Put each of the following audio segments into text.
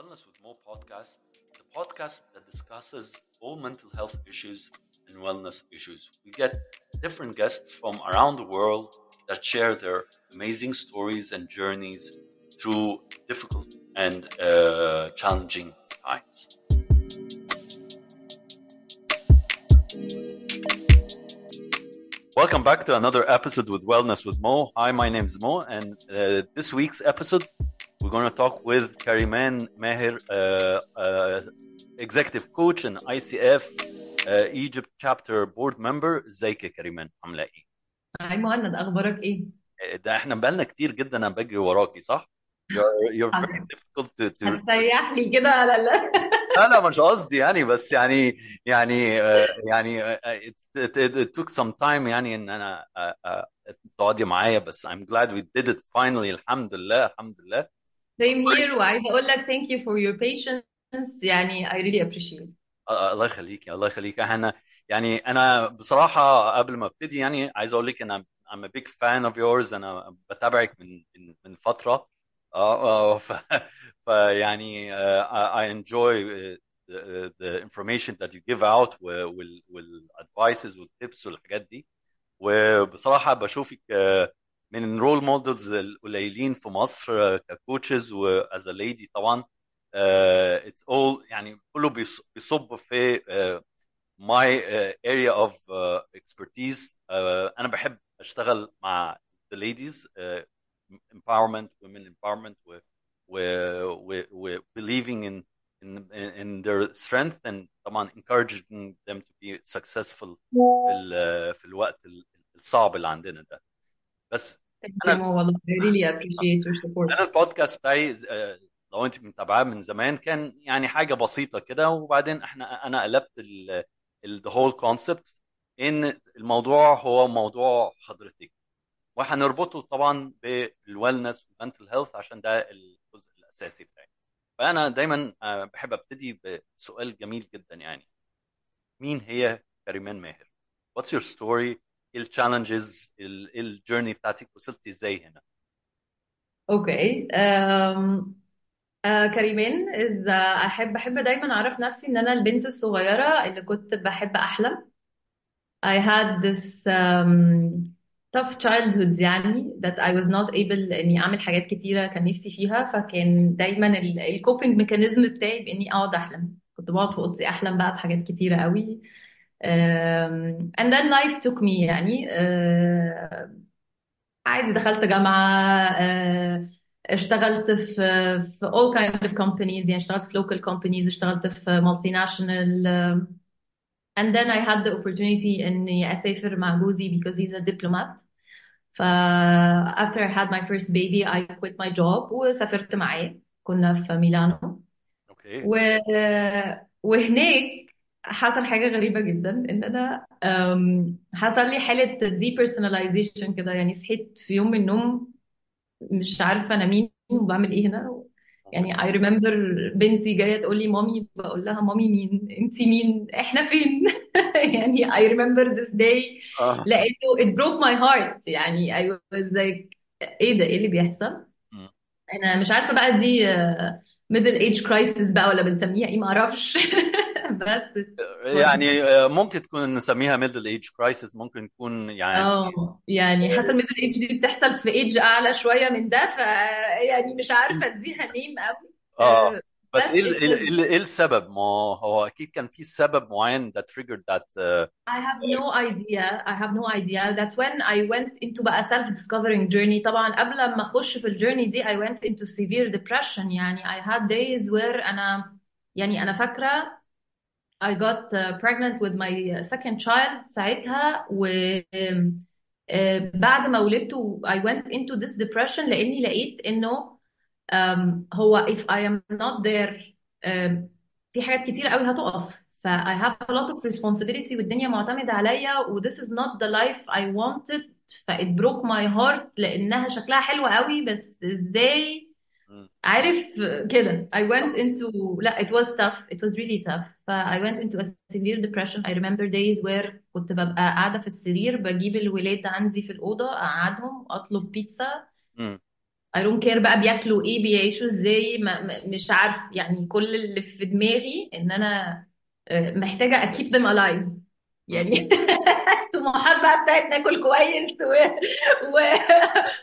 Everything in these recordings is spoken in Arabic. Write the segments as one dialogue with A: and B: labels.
A: Wellness with Mo podcast, the podcast that discusses all mental health issues and wellness issues. We get different guests from around the world that share their amazing stories and journeys through difficult and uh, challenging times. Welcome back to another episode with Wellness with Mo. Hi, my name is Mo, and uh, this week's episode we're going to talk with Kariman Meher, uh, uh, executive coach and ICF uh, Egypt chapter board member. ازيك يا كريمان؟ عاملة إيه؟
B: هاي مهند أخبارك إيه؟
A: ده إحنا بقالنا كتير جدا أنا بجري وراكي صح؟ You're, you're very difficult to, to
B: هتسيح لي كده على ال
A: لا لا مش قصدي يعني بس يعني يعني آه، يعني آه، it, it, it, took some time يعني ان أنا آه، آه، تقعدي معايا بس I'm glad we did it finally الحمد لله الحمد لله
B: same here وعايزه أقول لك thank you for your patience. يعني I really appreciate
A: آه، الله يخليكي الله يخليكي أنا يعني أنا بصراحة قبل ما أبتدي يعني عايز أقول لك أنا I'm a big fan of yours. أنا بتابعك من من, من فترة. آه آه ف فيعني uh, I enjoy uh, the, the information that you give out وال والادفايسز والتيبس والحاجات دي. وبصراحة بشوفك آه، من ال role models القليلين في مصر ك coaches و as a lady طبعا it's uh, اول يعني كله بيصب في my area of expertise أنا بحب أشتغل مع the ladies empowerment women empowerment و و و believing in in in their strength and طبعا encouraging them to be successful في الوقت الصعب اللي عندنا ده. بس
B: thank you أنا والله I really appreciate your support
A: أنا البودكاست بتاعي آه، لو أنت متابعاه من زمان كان يعني حاجة بسيطة كده وبعدين إحنا أنا قلبت ال ال the whole concept إن الموضوع هو موضوع حضرتك وهنربطه طبعا بال wellness وال mental health عشان ده الجزء الأساسي بتاعي فأنا دايما آه، بحب أبتدي بسؤال جميل جدا يعني مين هي كريمان ماهر؟ What's your story؟ إيه ال challenges؟ إيه ال journey بتاعتك؟ وصلتي إزاي هنا؟
B: okay um, آه كريمان uh, أحب أحب دايما أعرف نفسي إن أنا البنت الصغيرة اللي كنت بحب أحلم I had this um, tough childhood يعني that I was not able إني أعمل حاجات كتيرة كان نفسي فيها فكان دايما ال coping mechanism بتاعي بإني أقعد أحلم كنت بقعد في أوضتي أحلم بقى بحاجات كتيرة قوي and then life took me يعني uh, عادي دخلت جامعة آه، اشتغلت في في all kind of companies يعني اشتغلت في local companies اشتغلت في multinational آه، and then I had the opportunity اني اسافر مع جوزي because he's a diplomat ف after I had my first baby I quit my job وسافرت معاه كنا في ميلانو
A: okay
B: و... وهناك حصل حاجة غريبة جدا إن أنا أم، حصل لي حالة depersonalization كده يعني صحيت في يوم من النوم مش عارفة أنا مين وبعمل إيه هنا. يعني I remember بنتي جاية تقول لي mommy بقول لها mommy مين؟ انتي مين؟ إحنا فين؟ يعني I remember this day.
A: آه.
B: لأنه it broke my heart. يعني I was like إيه ده؟ إيه اللي بيحصل؟
A: مم.
B: أنا مش عارفة بقى دي middle age crisis بقى ولا بنسميها إيه ما أعرفش بس funny.
A: يعني آه، ممكن تكون نسميها middle age crisis ممكن يكون يعني
B: آه يعني حاسة ال middle age دي بتحصل في ايج أعلى شوية من ده ف يعني مش عارفة أديها name قوي.
A: آه
B: آه،
A: بس
B: بس
A: إيه
B: إيه
A: ال- إيه السبب؟ ما هو أكيد كان في سبب معين that triggered that uh,
B: I have no idea I have no idea. That's when I went into بقى self discovering journey طبعا قبل ما أخش في ال journey دي I went into severe depression. يعني I had days where أنا يعني أنا فاكرة I got uh, pregnant with my second child ساعتها و آه، بعد ما ولدته I went into this depression لاني لقيت انه um, هو if I am not there um, في حاجات كتير قوي هتقف ف I have a lot of responsibility والدنيا معتمدة عليا و this is not the life I wanted ف it broke my heart لأنها شكلها حلو قوي بس ازاي
A: مم.
B: عارف كده. I went into لا it was tough. It was really tough. ف I went into a severe depression. I remember days where كنت ببقى قاعدة في السرير بجيب الولاد عندي في الأوضة أقعدهم أطلب بيتزا. I don't care بقى بياكلوا إيه بيعيشوا ما ما- مش عارف. يعني كل اللي في دماغي إن أنا آه، محتاجة أ keep them alive. يعني الطموحات بقى بتاعت ناكل كويس و, و...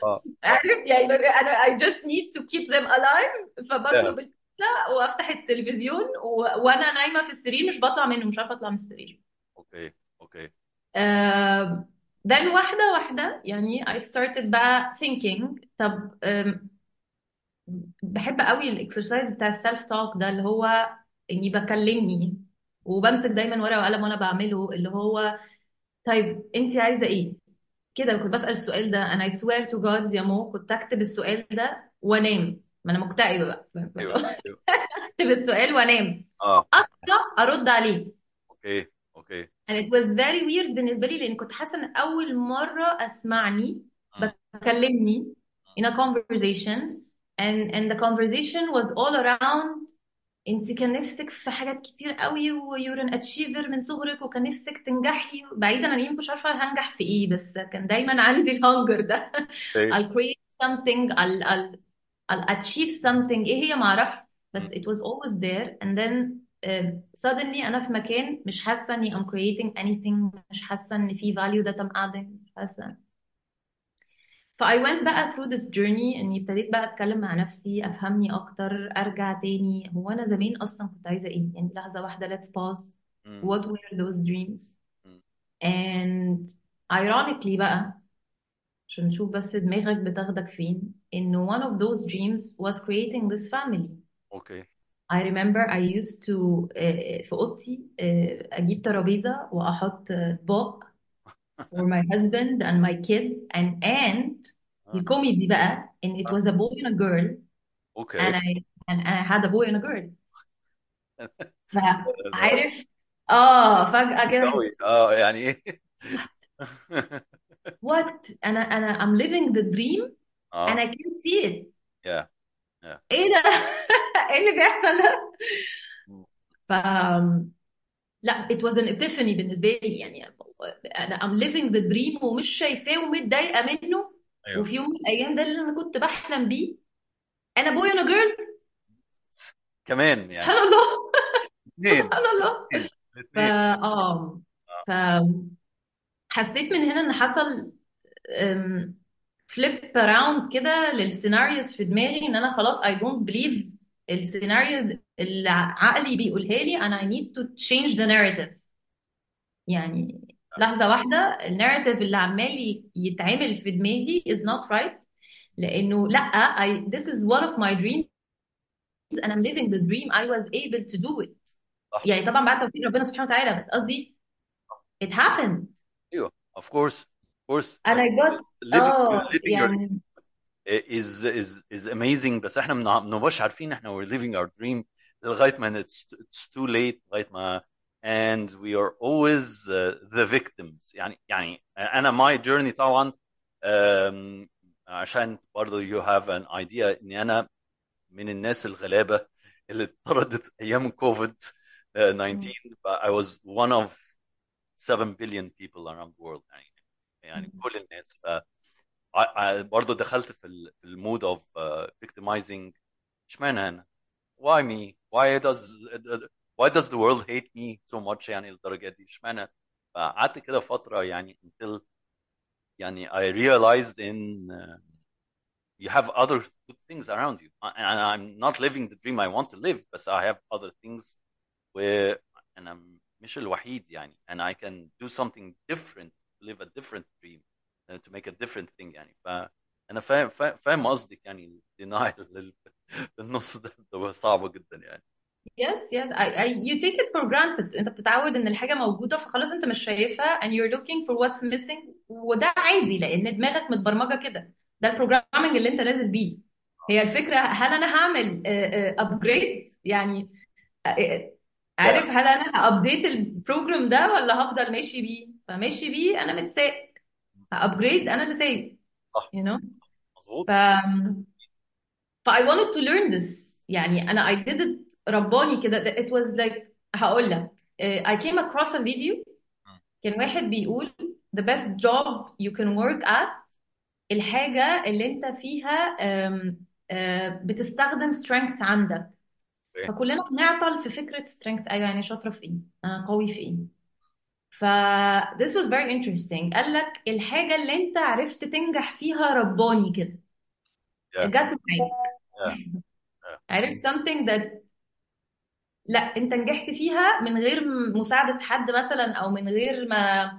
A: آه.
B: عارف يعني أنا I just need to keep them alive
A: yeah.
B: فبطلب البيتزا وأفتح التلفزيون و... وأنا نايمة في السرير مش بطلع منه مش عارفة أطلع من السرير.
A: okay okay.
B: آه، then واحدة واحدة يعني I started بقى thinking طب بحب قوي ال exercise بتاع ال self talk ده اللي هو إني بكلمني وبمسك دايما ورقة وقلم وأنا بعمله اللي هو طيب انت عايزة إيه؟ كده كنت بسأل السؤال ده أنا I swear to God يا مو كنت أكتب السؤال ده وأنام. ما أنا مكتئبة بقى.
A: أيوه أيوه.
B: أكتب السؤال وأنام.
A: آه.
B: أصحى أرد عليه.
A: okay okay.
B: And it was very weird بالنسبة لي لأن كنت حاسة إن أول مرة أسمعني
A: مم.
B: بكلمني in a conversation and and the conversation was all around انت كان نفسك في حاجات كتير قوي و you're an achiever من صغرك وكان نفسك تنجحي بعيدا عن إيه مش عارفة هنجح في إيه بس كان دايما عندي ال hunger ده.
A: أوكي
B: I'll create something I'll I'll I'll achieve something. إيه هي؟ ما أعرفش بس it was always there. And then uh, suddenly أنا في مكان مش حاسة إني I'm creating anything مش حاسة إن في value that I'm adding مش حاسة. ف I went بقى through this journey إني ابتديت بقى أتكلم مع نفسي أفهمني أكتر أرجع تاني. هو أنا زمان أصلا كنت عايزة إيه؟ يعني لحظة واحدة let's pause. what were those dreams? and ironically بقى عشان نشوف بس دماغك بتاخدك فين انه one of those dreams was creating this family.
A: أوكي
B: I remember I used to آه، في أوضتي آه، أجيب ترابيزة وأحط اطباق for my husband and my kids and and
A: آه.
B: الكوميدي بقى and it
A: آه.
B: was a boy and a girl
A: اوكي
B: and I and I had a boy and a girl
A: ده
B: فعارف اه فجأة كده
A: قوي اه يعني ايه
B: what انا انا I'm living the dream and
A: اه
B: I can't see it
A: يا يا
B: ايه ده ايه اللي بيحصل ده ف لا it was an epiphany بالنسبة لي يعني أنا I'm living the dream ومش شايفاه ومتضايقة منه.
A: أيوه.
B: وفي يوم من الأيام ده اللي أنا كنت بحلم بيه. أنا boy and a girl.
A: كمان يعني.
B: سبحان الله. سبحان الله.
A: اثنين.
B: ف
A: الاثنين
B: آه. ف حسيت من هنا إن حصل flip around كده لل scenarios في دماغي إن أنا خلاص I don't believe السيناريوز اللي عقلي بيقولها لي انا I need to change the narrative يعني لحظة واحدة الناريتيف اللي عمال يتعمل في دماغي is not right لانه لا I, this is one of my dreams and I'm living the dream I was able to do it
A: صح
B: يعني طبعا بعد توفيق ربنا سبحانه وتعالى بس قصدي it happened
A: ايوه of course of course
B: and I got
A: living
B: اه
A: living your
B: يعني
A: is is is amazing بس احنا ما بنبقاش عارفين احنا we're living our dream لغايه ما it's, it's too late لغايه ما and we are always uh, the victims يعني يعني انا my journey طبعا um, عشان برضه you have an idea اني انا من الناس الغلابه اللي اتطردت ايام كوفيد 19 I was one of 7 billion people around the world يعني يعني كل الناس ف برضه دخلت في ال- في ال mode of victimizing اشمعنى أنا؟ why me? why does why does the world hate me so much يعني للدرجه دي اشمعنى؟ فقعدت كده فتره يعني until يعني I realized in uh, you have other good things around you and I'm not living the dream I want to live but I have other things where أنا مش الوحيد يعني and I can do something different live a different dream uh, to make a different thing يعني فأنا فاهم فاهم قصدك يعني denial النص ده بتبقى صعبة جدا يعني
B: Yes, yes. I, I, you take it for granted. أنت بتتعود إن الحاجة موجودة فخلاص أنت مش شايفها and you're looking for what's missing وده عادي لأن دماغك متبرمجة كده. ده ال programming اللي أنت نازل بيه. هي الفكرة هل أنا هعمل upgrade يعني عارف هل أنا ه update ال program ده ولا هفضل ماشي بيه؟ فماشي بيه أنا متساق. Upgrade أنا اللي سايق.
A: صح.
B: You know?
A: مظبوط.
B: ف ف I wanted to learn this. يعني أنا I did it رباني كده. It was like هقول لك I came across a video. كان واحد بيقول the best job you can work at الحاجة اللي أنت فيها أه، بتستخدم strength عندك. فكلنا بنعطل في فكرة strength. أيوه يعني شاطرة في إيه؟ أنا قوي في إيه؟ ف this was very interesting. قال لك الحاجة اللي انت عرفت تنجح فيها رباني كده.
A: يا
B: جت معاك
A: يا يا
B: عرفت something that لا انت نجحت فيها من غير مساعدة حد مثلا أو من غير ما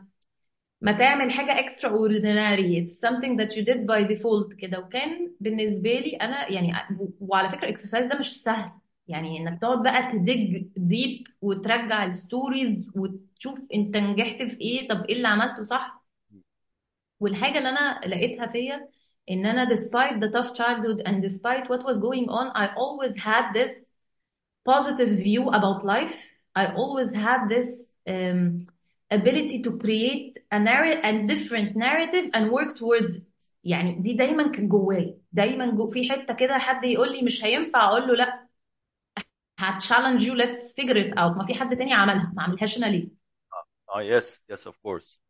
B: ما تعمل حاجة extraordinary. It's something that you did by default كده. وكان بالنسبة لي أنا يعني وعلى فكرة ال exercise ده مش سهل. يعني انك تقعد بقى ت dig deep وترجع ال stories وتشوف انت نجحت في إيه طب إيه اللي عملته صح والحاجة اللي أنا لقيتها فيا إن أنا despite the tough childhood and despite what was going on I always had this positive view about life I always had this um, ability to create a narrative a different narrative and work towards it يعني دي دايما كان جواي دايما جو في حتة كده حد يقول لي مش هينفع أقول له لا ه challenge you let's figure it out. ما في حد تاني عملها. ما عملهاش أنا ليه؟
A: آه yes yes of course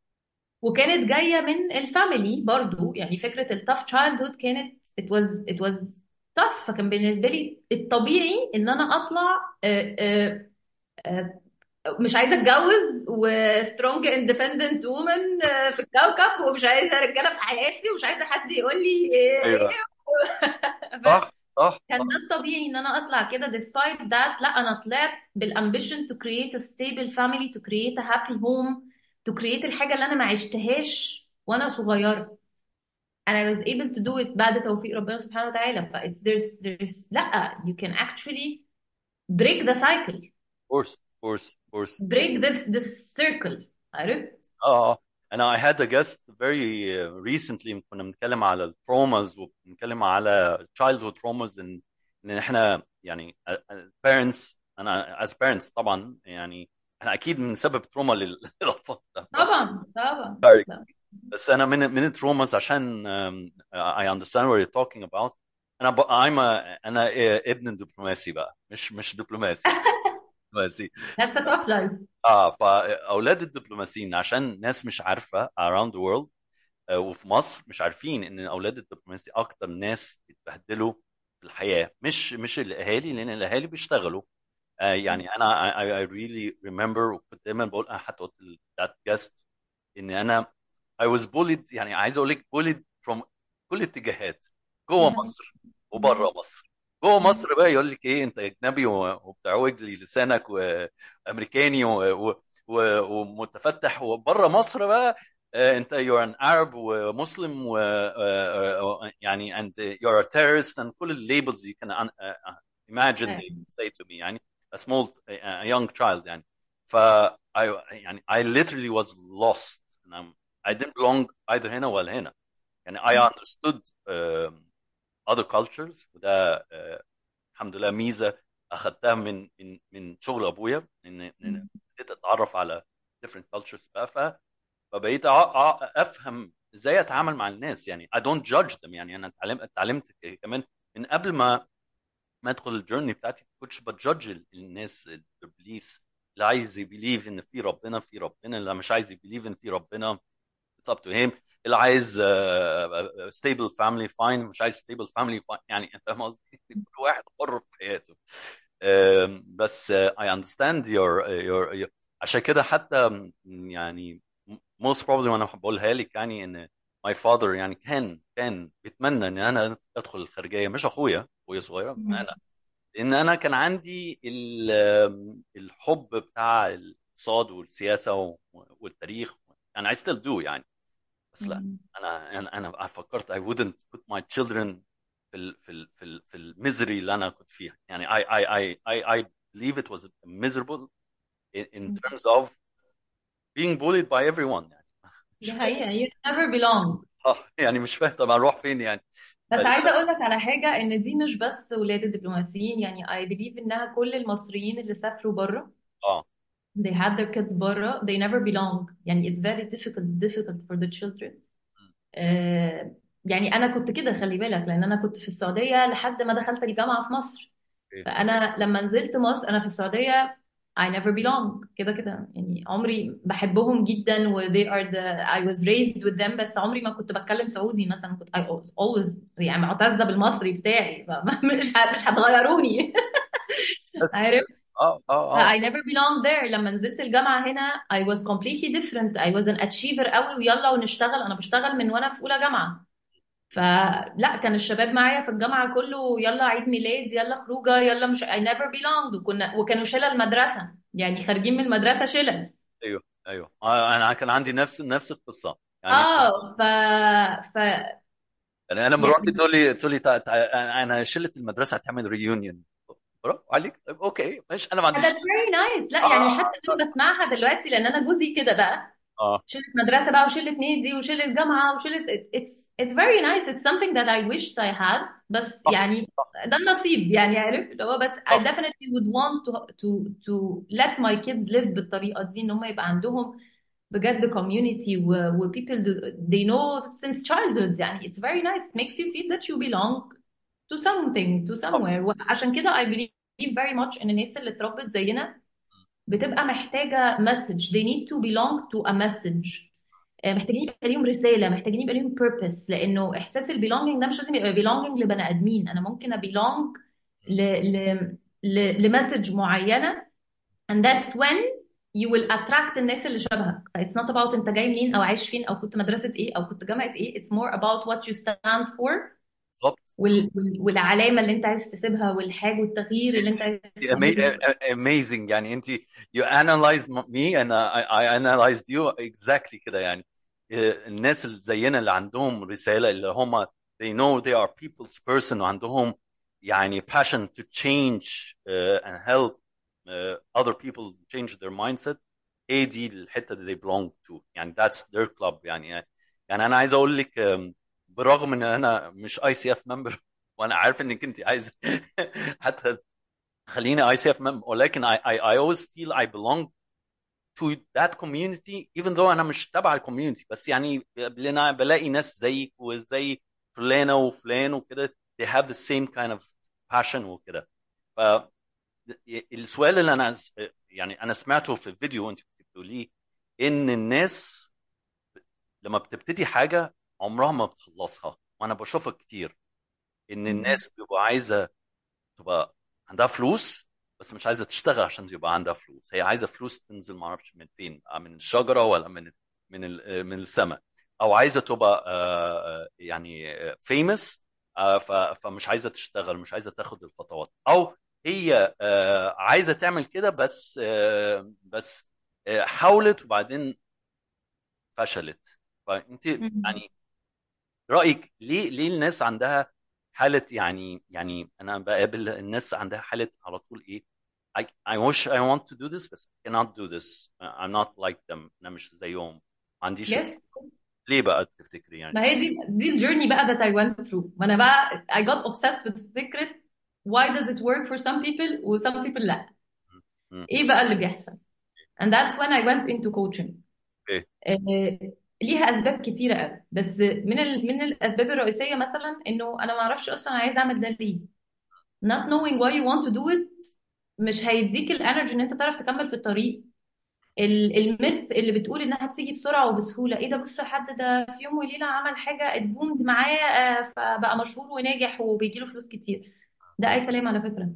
B: وكانت جاية من ال family برضو. يعني فكرة ال tough childhood كانت it was it was tough. فكان بالنسبة لي الطبيعي إن أنا أطلع آه، آه، آه، مش عايزة أتجوز و strong independent woman في الكوكب ومش عايزة رجالة في حياتي ومش عايزة حد يقول لي إيه
A: أيوه. صح. صح
B: كان ده الطبيعي ان أنا اطلع كده despite that لا أنا طلعت بال ambition to create a stable family to create a happy home to create الحاجة اللي أنا ما عشتهاش وأنا صغيره أنا was able to do it بعد توفيق ربنا سبحانه وتعالى ف it's there's there's لا you can actually break the cycle
A: course course course
B: break this this circle عرفت؟
A: آه أنا I had a guest very uh, recently كنا بنتكلم على ال traumas وبنتكلم على childhood traumas ان إن إحنا يعني uh, uh, parents أنا as parents طبعا يعني إحنا أكيد بنسبب trauma للأطفال ده
B: طبعا طبعا
A: Direct.
B: لا.
A: بس أنا من من ال traumas عشان um, I understand what you're talking about أنا ب... I'm a... أنا ابن دبلوماسي بقى مش مش دبلوماسي دبلوماسي.
B: That's a tough life.
A: آه فأولاد الدبلوماسيين عشان ناس مش عارفة around the world آه، وفي مصر مش عارفين إن أولاد الدبلوماسي أكتر ناس بيتبهدلوا في الحياة. مش مش الأهالي لأن الأهالي بيشتغلوا. آه، يعني أنا I, I really remember وكنت دايما بقول أنا حتى قلت guest إن أنا I was bullied يعني عايز أقول لك bullied from كل الاتجاهات جوه مصر وبره مصر. جوه مصر بقى يقول لك إيه أنت أجنبي وبتاع وجلي لسانك وأمريكاني و... و... ومتفتح وبره مصر بقى آه، أنت you are an عرب ومسلم و آه، آه، يعني انت you are terrorist and كل ال labels you can imagine they say to me يعني a small a young child يعني. ف I, يعني I literally was lost and I'm, I didn't belong هنا ولا هنا. يعني I understood other cultures. وده uh, الحمد لله ميزة اخذتها من من من شغل أبويا إن ابتديت أتعرف على different cultures بقى. ف فبقيت أفهم إزاي أتعامل مع الناس. يعني I don't judge them. يعني أنا اتعلمت اتعلمت كمان من قبل ما ما أدخل ال journey بتاعتي ما كنتش ب judge الناس ال beliefs اللي عايز ي believe إن في ربنا في ربنا. اللي مش عايز ي believe إن في ربنا. It's up to him. اللي عايز stable family fine مش عايز stable family fine. يعني أنت فاهم قصدي؟ كل واحد حر في حياته. بس I understand your, your, your عشان كده حتى يعني most probably وأنا بقولها لك يعني إن my father يعني كان كان بيتمنى إن أنا أدخل الخارجية مش أخويا أخويا صغير أنا لأن أنا كان عندي ال- الحب بتاع الاقتصاد والسياسة والتاريخ. أنا I still do يعني. بس لا أنا أنا أنا فكرت I wouldn't put my children في ال في ال في ال في الميزري اللي أنا كنت فيها. يعني I I I I I believe it was miserable in, in terms of being bullied by everyone يعني.
B: دي حقيقة you never belong.
A: آه، يعني مش فاهم طب هنروح فين يعني؟
B: بس
A: بل
B: عايزة أقول لك على حاجة إن دي مش بس ولاد الدبلوماسيين يعني I believe إنها كل المصريين اللي سافروا بره.
A: آه.
B: They had their kids بره they never belong. يعني it's very difficult difficult for the children. آه يعني أنا كنت كده خلي بالك لأن أنا كنت في السعودية لحد ما دخلت الجامعة في مصر.
A: أوكي
B: فأنا لما نزلت مصر أنا في السعودية I never belong. كده كده. يعني عمري بحبهم جدا و they are the I was raised with them بس عمري ما كنت بتكلم سعودي مثلا. كنت I always يعني معتزة بالمصري بتاعي مش مش هتغيروني.
A: بس
B: عارف؟
A: آه آه آه.
B: I never belonged there. لما نزلت الجامعة هنا I was completely different. I was an achiever قوي ويلا ونشتغل. أنا بشتغل من وأنا في أولى جامعة. فلا كان الشباب معايا في الجامعة كله يلا عيد ميلاد يلا خروجة يلا مش I never belonged. وكنا وكانوا شلل المدرسة. يعني خارجين من المدرسة شلل.
A: أيوه أيوه. آه أنا كان عندي نفس نفس القصة. يعني
B: آه ف ف
A: يعني أنا مراتي
B: يعني
A: تقول لي تقول لي أنا شله المدرسة هتعمل ريونيون برافو عليك. طيب أوكي ماشي أنا ما
B: that's
A: عنديش
B: very nice. لا يعني
A: آه
B: حتى أنا بسمعها دلوقتي لأن أنا جوزي كده بقى.
A: آه.
B: شلة مدرسة بقى وشلة نادي وشلة جامعة وشلة it's it's very nice. It's something that I wished I had. بس
A: صح
B: يعني
A: صح.
B: ده النصيب يعني عارف؟ اللي هو بس I
A: صح.
B: definitely would want to to to let my kids live بالطريقة دي إن هم يبقى عندهم بجد community و, و people do, they know since childhood. يعني it's very nice. Makes you feel that you belong. To something to somewhere. وعشان كده I believe very much إن الناس اللي اتربت زينا بتبقى محتاجة message. They need to belong to a message. آه، محتاجين يبقى ليهم رسالة محتاجين يبقى ليهم purpose. لأنه إحساس البيلونجينج ده مش لازم يبقى belonging لبني آدمين. أنا ممكن أبيلونج ل ل ل لمسج معينة. And that's when you will attract الناس اللي شبهك. It's not about أنت جاي منين أو عايش فين أو كنت مدرسة إيه أو كنت جامعة إيه. It's more about what you stand for.
A: بالظبط.
B: وال وال- والعلامة اللي أنت عايز تسيبها والحاجة والتغيير اللي أنت عايز
A: انت
B: تعمله.
A: amazing. يعني انت you analyzed me and I, I analyzed you exactly كده يعني. آه، الناس اللي زينا اللي عندهم رسالة اللي هم they know they are people's person وعندهم يعني passion to change uh, and help uh, other people change their mindset. هي دي الحتة اللي they belong to. يعني that's their club يعني. يعني أنا عايز أقول لك um, برغم إن أنا مش ICF member وأنا عارف إنك انت عايز حتى خليني ICF member ولكن I, I, I always feel I belong to that community even though أنا مش تبع ال community بس يعني بلاقي ناس زيك وزي فلانة وفلان وكده they have the same kind of passion وكده. فالسؤال اللي أنا يعني أنا سمعته في الفيديو وانت بتقوليه إن الناس لما بتبتدي حاجة عمرها ما بتخلصها. وأنا بشوفها كتير. إن الناس بيبقى عايزة تبقى عندها فلوس بس مش عايزة تشتغل عشان يبقى عندها فلوس. هي عايزة فلوس تنزل ما أعرفش من فين من الشجرة ولا من من من السماء. أو عايزة تبقى آه، آه، يعني فيمس فمش عايزة تشتغل مش عايزة تاخد الخطوات. أو هي آه، عايزة تعمل كده بس آه، بس آه، حاولت وبعدين فشلت. فأنت يعني رأيك ليه ليه الناس عندها حالة يعني يعني أنا بقابل الناس عندها حالة على طول إيه I, I wish I want to do this بس I cannot do this. I'm not like them. أنا مش زيهم. ما عنديش
B: yes.
A: ليه بقى تفتكري يعني؟
B: ما هي دي دي الجيرني بقى that I went through. ما أنا بقى I got obsessed with فكرة why does it work for some people و some people لا. إيه بقى اللي بيحصل؟ And that's when I went into coaching.
A: إيه.
B: آه، ليها أسباب كتيرة قوي. بس من ال... من الأسباب الرئيسية مثلا إنه أنا ما أعرفش أصلا أنا عايز أعمل ده ليه. Not knowing why you want to do it مش هيديك ال energy إن أنت تعرف تكمل في الطريق. ال- ال myth اللي بتقول إنها بتيجي بسرعة وبسهولة. إيه ده؟ بص حد ده في يوم وليلة عمل حاجة ات boomed معاه آه، فبقى مشهور وناجح وبيجيله فلوس كتير. ده أي كلام على فكرة.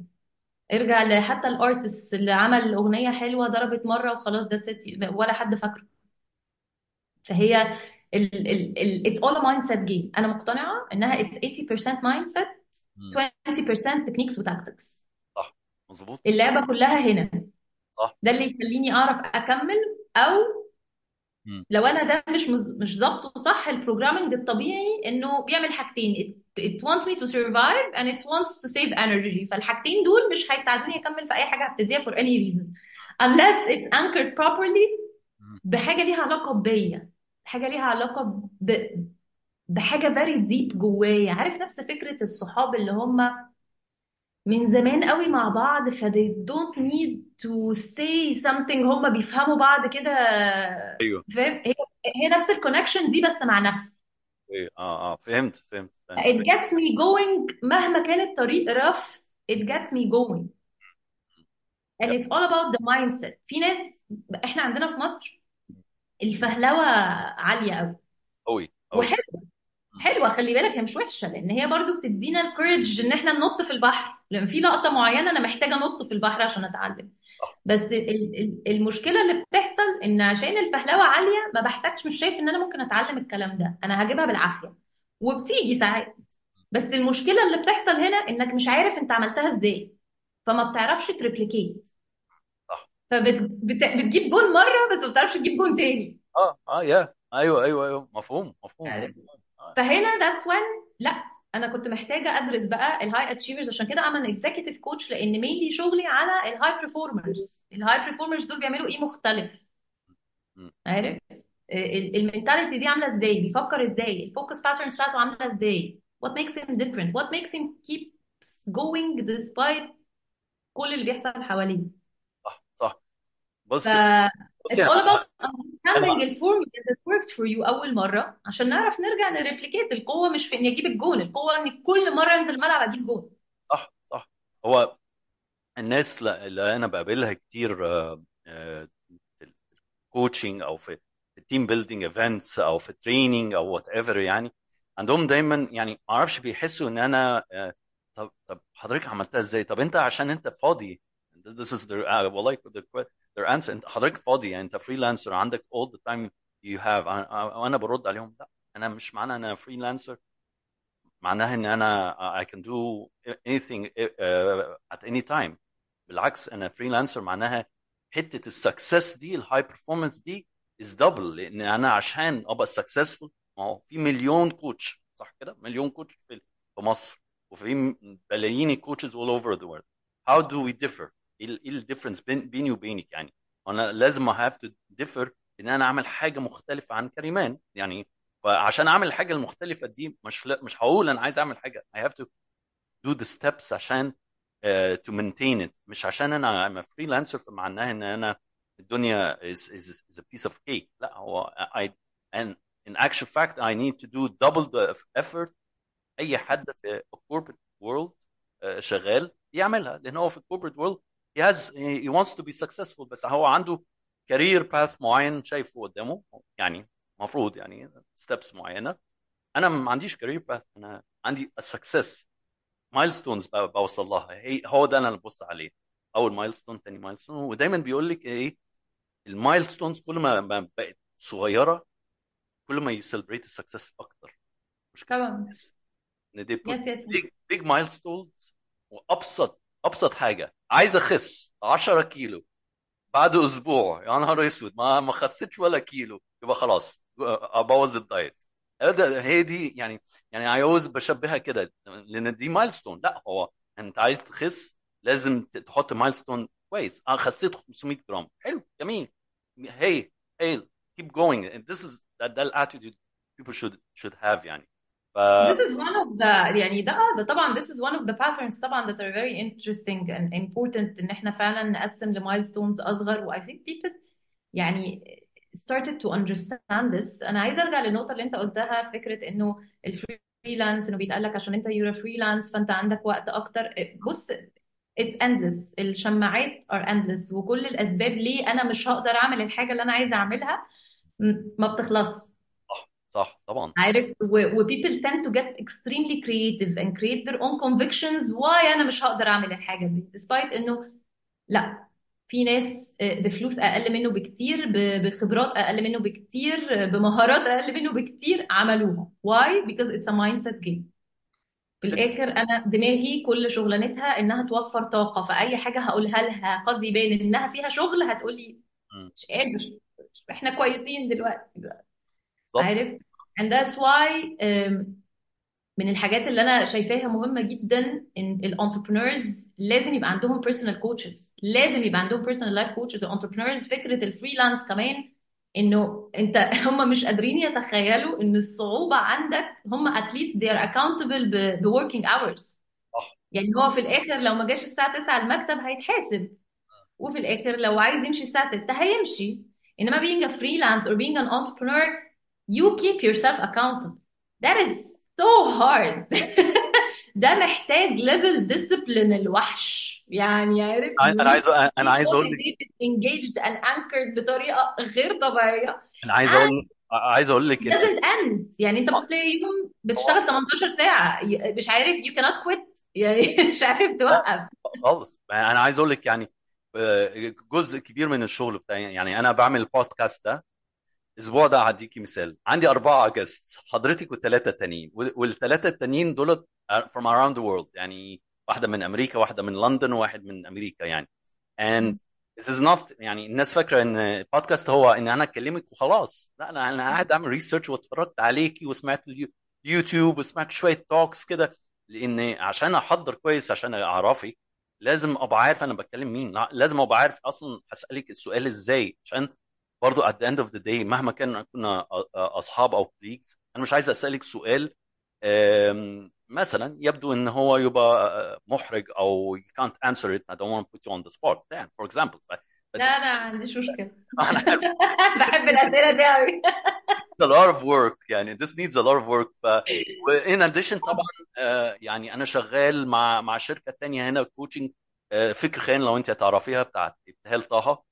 B: ارجع ل- حتى ال artist اللي عمل أغنية حلوة ضربت مرة وخلاص ده ولا حد فاكره. فهي ال ال ال it's all a mindset game. أنا مقتنعة إنها it's 80% mindset
A: مم.
B: 20% techniques و tactics
A: صح مظبوط.
B: اللعبة كلها هنا.
A: صح.
B: ده اللي يخليني أعرف أكمل أو
A: مم.
B: لو أنا ده مش مز... مش ظابطه صح ال programming الطبيعي إنه بيعمل حاجتين. It, it wants me to survive and it wants to save energy. فالحاجتين دول مش هيساعدوني أكمل في أي حاجة هبتديها for any reason. Unless it's anchored properly. بحاجة ليها علاقة بيا. حاجة ليها علاقة ب... بحاجة very deep جوايا. عارف نفس فكرة الصحاب اللي هم من زمان قوي مع بعض ف they don't need to say something هم بيفهموا بعض كده.
A: أيوه.
B: فاهم؟ هي هي نفس الكونكشن دي بس مع نفسي
A: أيوه آه آه فهمت فهمت فهمت.
B: It gets me going مهما كان الطريق rough it gets me going. and it's all about the mindset. في ناس إحنا عندنا في مصر الفهلوة عالية قوي.
A: قوي قوي.
B: وحلوة حلوة. خلي بالك هي مش وحشة لأن هي برضو بتدينا الكورج إن إحنا ننط في البحر. لأن في لقطة معينة أنا محتاجة أنط في البحر عشان
A: أتعلم.
B: بس ال- ال- المشكلة اللي بتحصل إن عشان الفهلوة عالية ما بحتاجش مش شايف إن أنا ممكن أتعلم الكلام ده. أنا هجيبها بالعافية. وبتيجي ساعات. بس المشكلة اللي بتحصل هنا إنك مش عارف أنت عملتها إزاي. فما بتعرفش تريبليكيت. فبتجيب جون مرة بس ما بتعرفش تجيب جون تاني.
A: آه آه يا أيوه أيوه أيوه. مفهوم مفهوم
B: عارف
A: آه.
B: فهنا that's when لا أنا كنت محتاجة أدرس بقى ال high achievers عشان كده اعمل executive coach لأن mainly شغلي على ال high performers ال high performers دول بيعملوا إيه مختلف. عارف؟ ال mentality دي عاملة إزاي؟ بيفكر إزاي؟ ال focus patterns بتاعته عاملة إزاي؟ What makes him different? What makes him keeps going despite كل اللي بيحصل حواليه؟
A: بص
B: it's all
A: يعني
B: about understanding
A: أنا
B: ال formula that worked for you أول مرة عشان نعرف نرجع ن replicate. القوة مش في إني أجيب الجون القوة إني كل مرة أنزل الملعب أجيب جون.
A: صح صح. هو الناس اللي أنا بقابلها كتير آه، آه، في ال coaching أو في ال team building events أو في ال training أو whatever يعني عندهم دايما يعني ما أعرفش بيحسوا إن أنا آه، طب طب حضرتك عملتها إزاي؟ طب أنت عشان أنت فاضي. This is uh, والله their, their answer انت حضرتك فاضي يعني؟ انت freelancer عندك all the time you have. أنا- وأنا برد عليهم لا أنا مش معنى أنا freelancer معناها إن أنا I can do anything uh, at any time. بالعكس أنا freelancer معناها حتة ال success دي ال high performance دي is double لأن أنا عشان أبقى successful ما هو في مليون coach صح كده؟ مليون coach في في مصر وفي بلايين coaches all over the world. How do we differ إيه ال- difference بين بيني وبينك يعني؟ أنا لازم have to differ إن أنا أعمل حاجة مختلفة عن كريمان يعني. فعشان أعمل الحاجة المختلفة دي مش لا مش هقول أنا عايز أعمل حاجة. I have to do the steps عشان uh, maintain it. مش عشان أنا a freelancer فمعناها إن أنا الدنيا is, is, is a piece of cake. لا هو I and in actual fact I need to do double the effort أي حد في corporate world uh, شغال يعملها. لأن هو في corporate world he has he wants to be successful بس هو عنده career path معين شايفه قدامه يعني مفروض يعني steps معينة. أنا ما عنديش career path أنا عندي a success. مايلستونز بوصل لها. هي هو ده أنا اللي ببص عليه. أول milestone تاني milestone ودايما بيقول لك إيه ال milestones كل ما بقت صغيرة كل ما ي celebrate ال success أكتر. مشكله
B: طبعا.
A: الناس
B: إن
A: big big milestones وأبسط أبسط حاجة عايز أخس 10 كيلو بعد أسبوع يا نهار أسود ما ما خسيتش ولا كيلو يبقى خلاص أبوظ ال diet. هذا هي دي يعني يعني عاوز بشبهها كده لأن دي milestone لا هو أنت عايز تخس لازم تحط milestone كويس. آه خسيت 500 جرام. حلو جميل. هي هي keep going. And this is ده, ده ال attitude people should should have يعني. ف
B: This is one of the يعني ده آه، ده طبعا this is one of the patterns طبعا that are very interesting and important إن إحنا فعلا نقسم ل milestones أصغر. و I think people يعني started to understand this. أنا عايزة أرجع للنقطة اللي أنت قلتها فكرة إنه الفريلانس إنه بيتقال لك عشان أنت a freelance فأنت عندك وقت أكتر. بص it's endless. الشماعات are endless. وكل الأسباب ليه أنا مش هقدر أعمل الحاجة اللي أنا عايزة أعملها ما بتخلص
A: صح طبعا.
B: عارف؟ و, و people tend to get extremely creative and create their own convictions why أنا مش هقدر أعمل الحاجة دي despite إنه لا في ناس آه، بفلوس أقل منه بكتير بخبرات أقل منه بكتير بمهارات أقل منه بكتير عملوها. Why? Because it's a mindset game. في الآخر أنا دماغي كل شغلانتها إنها توفر طاقة فأي حاجة هقولها لها قد يبان إنها فيها شغل هتقولي. مش قادر. إحنا كويسين دلوقتي. عارف؟ And that's why um, من الحاجات اللي أنا شايفاها مهمة جدا إن ال entrepreneurs لازم يبقى عندهم personal coaches لازم يبقى عندهم personal life coaches ال entrepreneurs فكرة ال freelance كمان إنه أنت هم مش قادرين يتخيلوا إن الصعوبة عندك هم at least they are accountable ب ب working hours.
A: صح.
B: يعني هو في الآخر لو ما جاش الساعة 9 المكتب هيتحاسب. وفي الآخر لو عايز يمشي الساعة 6 هيمشي. إنما being a freelance or being an entrepreneur you keep yourself accountable. That is so hard. ده محتاج level discipline الوحش. يعني عارف أنا
A: عايز
B: أنا
A: عايز أقول لك
B: engaged and anchored بطريقة غير طبيعية.
A: أنا عايز أقول عايز
B: أقول
A: لك
B: doesn't end. يعني أنت ممكن تلاقي يوم بتشتغل 18 ساعة. ي- مش عارف you cannot quit. يعني مش عارف توقف.
A: خالص. أنا عايز أقول لك يعني آه، جزء كبير من الشغل بتاعي يعني أنا بعمل البودكاست ده. الأسبوع ده هديكي مثال. عندي أربعة جاست حضرتك والثلاثه التانيين والثلاثة التانيين دول from around the world. يعني واحدة من أمريكا واحدة من لندن وواحد من أمريكا يعني. And this is not يعني الناس فاكرة إن البودكاست هو إن أنا أكلمك وخلاص. لا أنا أنا قاعد أعمل research واتفرجت عليكي وسمعت اليو- اليوتيوب وسمعت شوية talks كده. لأن عشان أحضر كويس عشان أعرفك لازم أبقى عارف أنا بتكلم مين. لا، لازم أبقى عارف أصلا هسألك السؤال إزاي. عشان برضو at the end of the day مهما كان كنا أصحاب أو colleagues أنا مش عايز أسألك سؤال مثلا يبدو إن هو يبقى محرج أو you can't answer it I don't want to put you on the spot. يعني for example
B: لا أنا ما عنديش
A: عارف.
B: بحب الأسئلة دي قوي
A: a lot of work يعني this needs a lot of work ف in addition طبعا آه، يعني أنا شغال مع مع شركة تانية هنا كوتشنج فكر خان لو أنت تعرفيها بتاعت إبتهال طه. آه،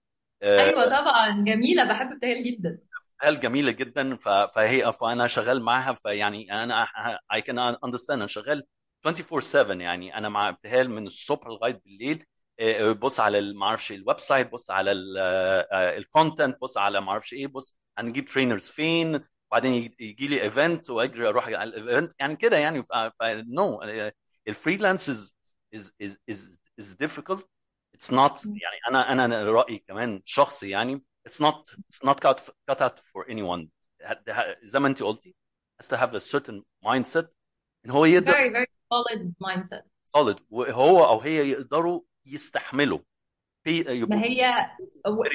B: أيوه طبعا جميلة بحب ابتهال جدا.
A: ابتهال جميلة جدا فهي فانا شغال معاها فيعني أنا I can understand أنا شغال 24/7 يعني أنا مع ابتهال من الصبح لغاية بالليل. آه، بص على ما أعرفش ال website بص على ال content بص على ما أعرفش إيه بص هنجيب trainers فين وبعدين يجي لي event وأجري أروح على ال event يعني كده يعني no ال freelance is is is is difficult. It's not يعني أنا أنا رأيي كمان شخصي يعني it's not it's not cut cut out for anyone. زي ما انت قلتي has to have a certain mindset. إن هو يقدر
B: very very solid mindset.
A: solid. وهو أو هي يقدروا يستحملوا.
B: ما هي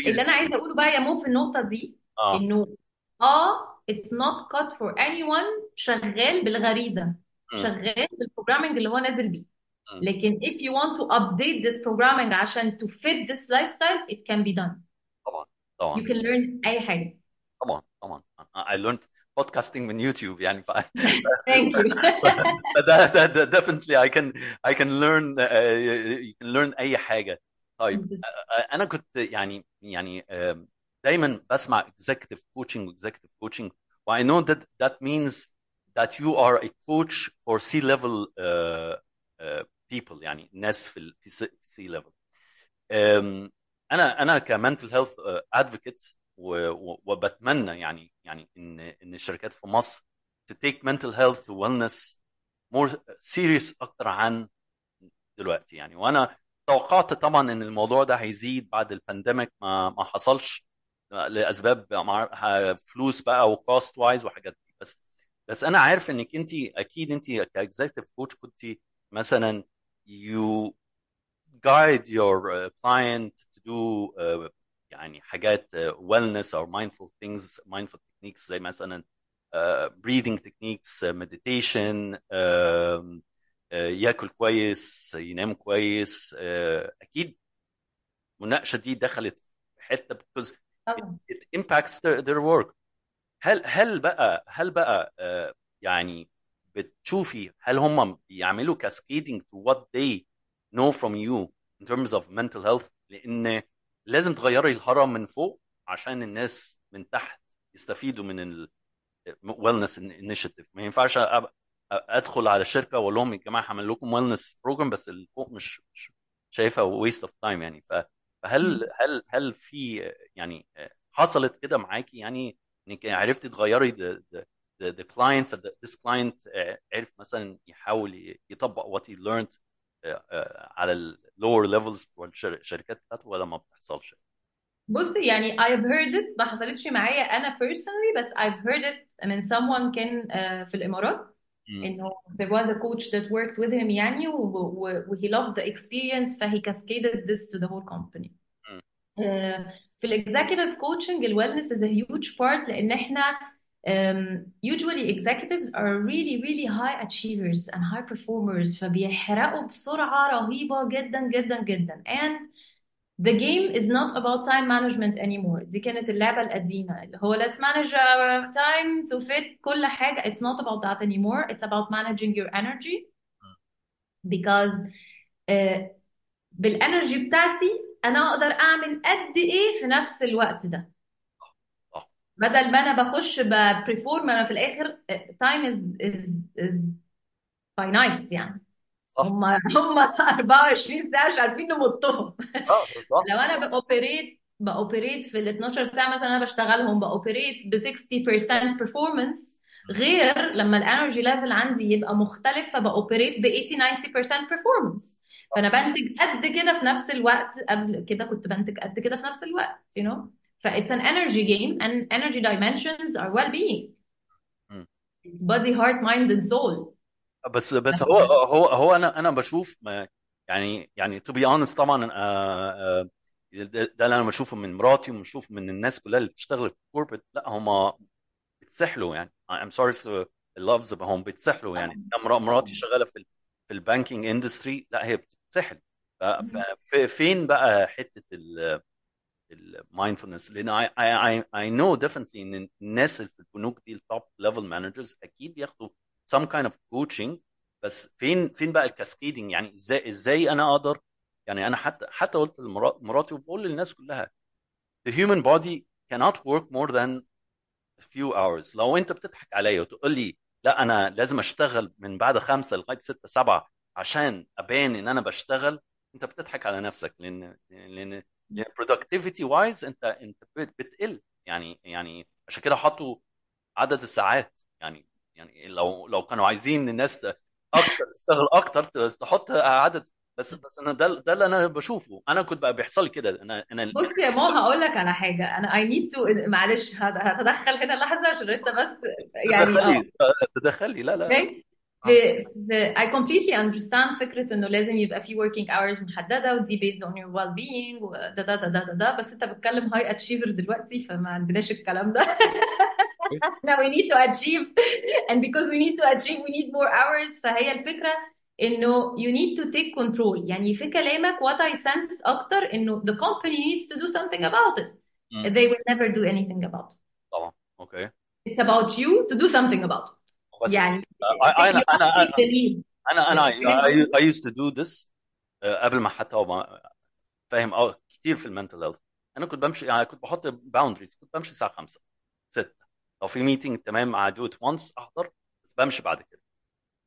B: اللي أنا عايزة أقوله بقى يا مو في النقطة دي
A: آه.
B: إنه آه it's not cut for anyone شغال
A: بالغريزة.
B: شغال بالبروجرامنج اللي هو نازل بيه. لكن if you want to update this programming عشان to fit this lifestyle it can be done
A: طبعا
B: you
A: طبعا
B: can learn اي حاجه
A: طبعا طبعا I learned podcasting من يوتيوب يعني ف...
B: thank you
A: ده ده ده definitely I can I can learn uh, you can learn أي حاجة طيب uh, أنا كنت يعني يعني um, دايما بسمع executive coaching executive coaching و I know that that means that you are a coach for C level uh, uh, people يعني ناس في ال في level. um, أنا أنا ك mental health advocate وبتمنى يعني يعني إن إن الشركات في مصر to take mental health wellness more serious أكتر عن دلوقتي يعني. وأنا توقعت طبعا إن الموضوع ده هيزيد بعد ال pandemic ما ما حصلش لأسباب فلوس بقى و cost wise وحاجات بس بس أنا عارف إنك انت أكيد انت ك executive coach كنت مثلا you guide your uh, client to do uh, يعني حاجات uh, wellness or mindful things mindful techniques زي مثلا uh, breathing techniques uh, meditation uh, uh, ياكل كويس ينام كويس uh, اكيد المناقشه دي دخلت في حته because it, it impacts their, their work هل هل بقى هل بقى uh, يعني بتشوفي هل هم بيعملوا cascading to what they know from you in terms of mental health لأن لازم تغيري الهرم من فوق عشان الناس من تحت يستفيدوا من ال wellness initiative. ما ينفعش أدخل على الشركة وأقول لهم يا جماعة هعمل لكم wellness program بس اللي فوق مش مش شايفها waste of time يعني. فهل هل هل في يعني حصلت كده معاكي يعني إنك عرفتي تغيري the, the, the, the client ف this client عرف مثلا يحاول يطبق what he learned على اللور ليفلز بتوع الشركات بتاعته ولا ما بتحصلش؟
B: بص يعني I've heard it ما حصلتش معايا أنا personally بس I've heard it من someone كان في الإمارات إنه there was a coach that worked with him يعني و, و, و he loved the experience فهي cascaded this to the whole company. في الاكزيكتيف كوتشنج الويلنس is a huge part لأن احنا um, usually executives are really really high achievers and high performers فبيحرقوا بسرعة رهيبة جدا جدا جدا and the game is not about time management anymore دي كانت اللعبة القديمة اللي هو let's manage our time to fit كل حاجة it's not about that anymore it's about managing your energy because آه، بالانرجي بتاعتي انا اقدر اعمل قد ايه في نفس الوقت ده
A: صح
B: بدل ما أنا بخش ببريفورم أنا في الآخر تايم از از فاينايت يعني. هم هم 24 ساعة مش عارفين نمطهم.
A: آه
B: لو أنا باوبريت باوبريت في ال 12 ساعة مثلا أنا بشتغلهم باوبريت ب 60% performance غير لما الانرجي ليفل عندي يبقى مختلف فباوبريت ب 80 90% performance. فأنا بنتج قد كده في نفس الوقت قبل كده كنت بنتج قد كده في نفس الوقت you know. ف it's an energy game and energy dimensions are well-being. it's body heart mind and soul.
A: بس بس هو هو هو أنا أنا بشوف يعني يعني to be honest طبعا آه، آه، ده اللي أنا بشوفه من مراتي وبشوف من الناس كلها اللي بتشتغل في الكوربريت لا هم بيتسحلوا يعني. I'm sorry for اللفظ هم بيتسحلوا يعني. مراتي شغالة في في banking industry لا هي بتتسحل. فين بقى حتة ال mindfulness لأن I, I, I know definitely إن الناس اللي في البنوك دي ال top level managers أكيد بياخدوا some kind of coaching. بس فين فين بقى ال cascading يعني إزاي إزاي أنا أقدر؟ يعني أنا حتى حتى قلت لمراتي وبقول للناس كلها the human body cannot work more than a few hours. لو أنت بتضحك عليا وتقول لي لا أنا لازم أشتغل من بعد خمسة لغاية ستة سبعة عشان أبان إن أنا بشتغل. أنت بتضحك على نفسك لأن لأن لأن productivity wise انت انت بت- بتقل. يعني يعني عشان كده حطوا عدد الساعات. يعني يعني لو لو كانوا عايزين الناس أكتر تشتغل أكتر تحط عدد. بس بس أنا ده ده اللي أنا بشوفه. أنا كنت بقى بيحصل لي كده. أنا أنا
B: بص يا ماما هقول لك على حاجة. أنا I need to معلش هت- هتدخل هنا لحظة عشان أنت بس يعني آه.
A: تدخلي. تدخلي لا لا. لا
B: اوكي في في I completely understand فكرة انه لازم يبقى في working hours محددة ودي based on your well being وده ده ده ده ده ده بس انت بتتكلم high achiever دلوقتي فما عندناش الكلام ده now we need to achieve and because we need to achieve we need more hours فهي الفكرة انه you need to take control يعني في كلامك what I sense اكتر انه the company needs to do something about it
A: مم.
B: they will never do anything about it
A: طبعا اوكي
B: it's about you to do something about it
A: بس
B: يعني
A: أنا
B: you.
A: أنا أنا
B: أنا
A: I, I used to do this آه، قبل ما حتى أبقى فاهم. آه كتير في ال mental health أنا كنت بمشي يعني كنت بحط boundaries كنت بمشي الساعة 5 6 لو في meeting تمام I do it once أحضر بس بمشي بعد كده.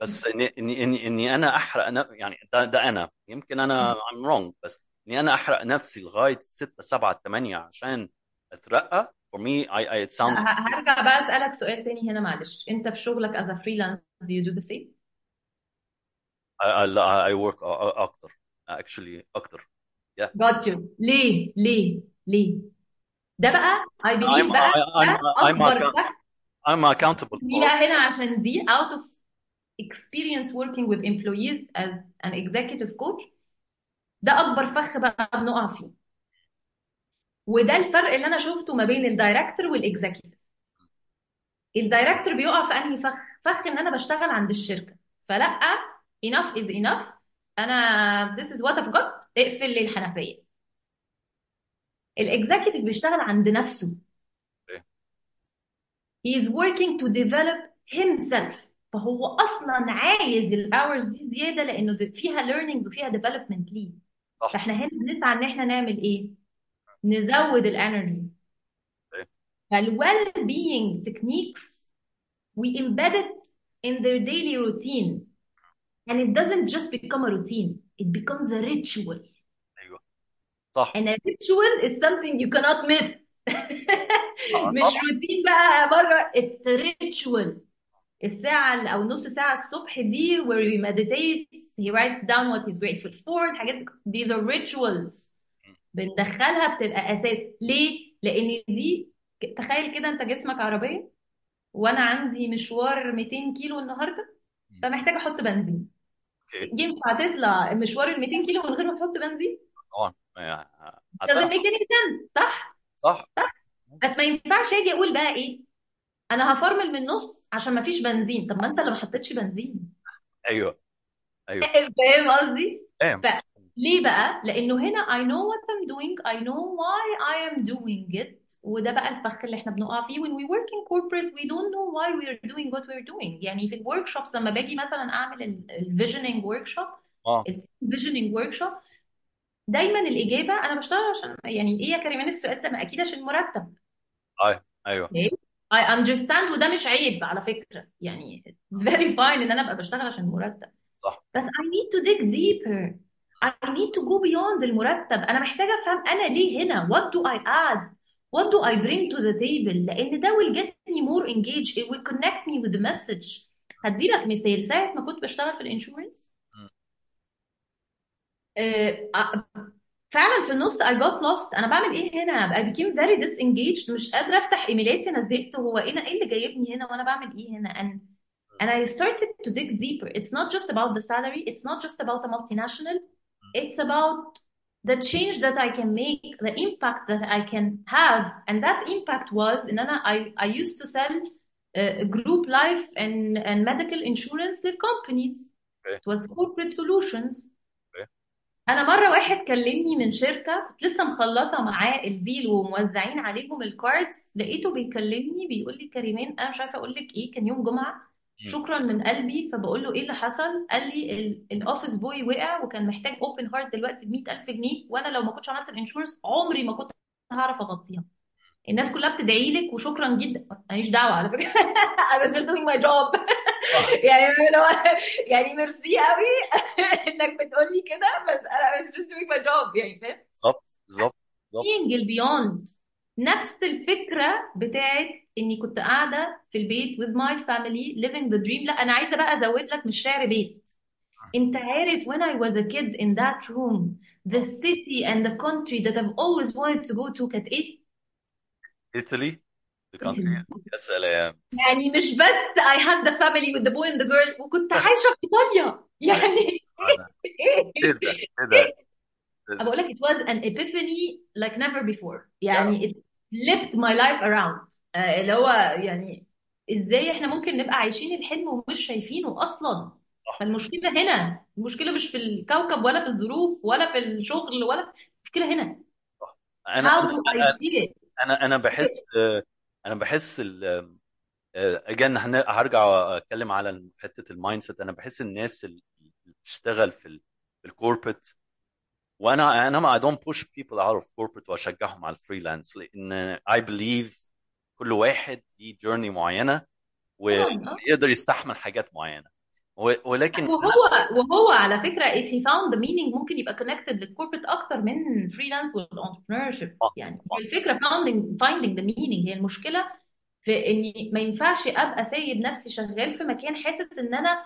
A: بس اني اني اني, إني أنا أحرق ن- يعني ده, ده أنا. يمكن أنا I'm wrong بس إني أنا أحرق نفسي لغاية 6 7 8 عشان أترقى. for me I, I it sounds
B: ه- هرجع بقى اسالك سؤال تاني هنا معلش انت في شغلك as a freelance do you do the same
A: I, I, لا، I work أ- أ- اكتر actually اكتر yeah
B: got you ليه ليه ليه ده بقى I
A: I'm
B: believe بقى
A: I, I'm
B: ده
A: I'm
B: اكبر
A: account-
B: فخ
A: I'm accountable
B: ليه
A: for
B: بقى هنا عشان دي out of experience working with employees as an executive coach ده اكبر فخ بقى بنقع فيه وده الفرق اللي أنا شفته ما بين ال director وال executive. ال director بيقع في أنهي فخ فخ إن أنا بشتغل عند الشركة. فلأ enough is enough. أنا this is what I've got. اقفل لي الحنفية. ال executive بيشتغل عند نفسه.
A: Okay.
B: he is working to develop himself. فهو أصلا عايز الاورز دي زيادة لأنه فيها learning وفيها development ليه.
A: صح.
B: فإحنا هنا بنسعى إن إحنا نعمل إيه؟ نزود الانرجي
A: Okay.
B: فالويل being techniques we embed it in their daily routine and it doesn't just become a routine it becomes a ritual
A: ايوه صح
B: and a ritual is something you cannot miss
A: آه،
B: مش
A: طبعا
B: روتين بقى مرة it's a ritual الساعة ال- أو نص ساعة الصبح دي where he meditates he writes down what he's grateful for الحاجات دي- these are rituals بندخلها بتبقى أساس. ليه؟ لأن دي تخيل كده أنت جسمك عربية وأنا عندي مشوار 200 كيلو النهاردة فمحتاجة أحط بنزين.
A: أوكي.
B: ينفع تطلع مشوار ال 200 كيلو من غير ما تحط بنزين؟
A: طبعا. يعني
B: doesn't
A: هتعرف.
B: Make any sense. صح؟
A: صح.
B: بس ما ينفعش أجي أقول بقى إيه؟ أنا هفرمل من النص عشان ما فيش بنزين. طب ما أنت اللي ما حطيتش بنزين.
A: أيوه. أيوه.
B: فاهم قصدي؟
A: فاهم.
B: فليه بقى؟ لأنه هنا I know what I'm doing. I know why I am doing it. وده بقى الفخ اللي إحنا بنقع فيه. When we work in corporate we don't know why we are doing what we're doing. يعني في الورك شوبس لما باجي مثلا أعمل ال visioning workshop
A: آه.
B: ال visioning workshop دايما الإجابة أنا بشتغل عشان يعني إيه يا كريمان السؤال ده ما أكيد عشان مرتب.
A: أيوه أيوه.
B: okay I understand. وده مش عيب على فكرة. يعني it's very fine إن أنا أبقى بشتغل عشان مرتب.
A: صح.
B: بس I need to dig deeper. I need to go beyond المرتب انا محتاجه افهم انا ليه هنا what do I add what do I bring to the table لان ده will get me more engaged it will connect me with the message هدي لك مثال ساعه ما كنت بشتغل في الانشورنس
A: مم.
B: آه، فعلا في النص I got lost انا بعمل ايه هنا I became very disengaged مش قادره افتح ايميلاتي انا زهقت هو ايه ايه اللي جايبني هنا وانا بعمل ايه هنا and and I started to dig deeper it's not just about the salary it's not just about a multinational It's about the change that I can make the impact that I can have and that impact was ان أنا I, I used to sell uh, group life and, and medical insurance لل
A: companies okay
B: it was corporate solutions
A: أوكي
B: أنا مره واحد كلمني من شركه كنت لسه مخلصه معاه ال deal وموزعين عليهم ال cards لقيته بيكلمني بيقول لي كريمان أنا مش عارفه أقول لك إيه كان يوم جمعه. شكرا من قلبي فبقول له إيه اللي حصل؟ قال لي ال- ال office boy وقع وكان محتاج open heart دلوقتي ب 100000 جنيه وأنا لو ما كنتش عملت ال insurance عمري ما كنت هعرف أغطيها. الناس كلها بتدعي لك وشكرا جدا. ماليش دعوة على فكرة. I was just doing my job.
A: صح
B: يعني يعني ميرسي قوي إنك بتقولي كده بس أنا was just doing my job يعني فاهم؟
A: بالظبط بالظبط بالظبط.
B: Seeing نفس الفكرة بتاعت اني كنت قاعدة في البيت with my family living the dream لا أنا عايزه بقى ازود لك مش شعر بيت انت عارف when I was a kid in that room the city and the country that I've always wanted to go to كانت إيه؟
A: ايطالي the country
B: إيطالي
A: يا سلام
B: يعني مش بس I had the family with the boy and the girl وكنت عايشه في ايطاليا يعني إيه
A: إيه ده إيه ده
B: إيه بقول لك it was an epiphany like never before يعني it flipped my life around. آه، اللي هو يعني إزاي إحنا ممكن نبقى عايشين الحلم ومش شايفينه
A: أصلا.
B: فالمشكلة هنا. المشكلة مش في الكوكب ولا في الظروف ولا في الشغل ولا المشكلة هنا.
A: أنا
B: how do I see it?
A: أنا أنا بحس أنا بحس اجان هرجع أتكلم على حتة ال mindset أنا بحس الناس اللي بتشتغل في ال- في ال corporate وأنا أنا ما I don't push people out of corporate واشجعهم على ال freelance لأن I believe كل واحد ليه
B: journey معينة
A: ويقدر يستحمل حاجات معينة. ولكن
B: وهو وهو على فكرة if he found the meaning ممكن يبقى connected لل corporate أكتر من freelance وال entrepreneurship
A: آه،
B: يعني هي الفكرة finding finding the meaning. هي المشكلة في إني ما ينفعش أبقى سايب نفسي شغال في مكان حاسس إن أنا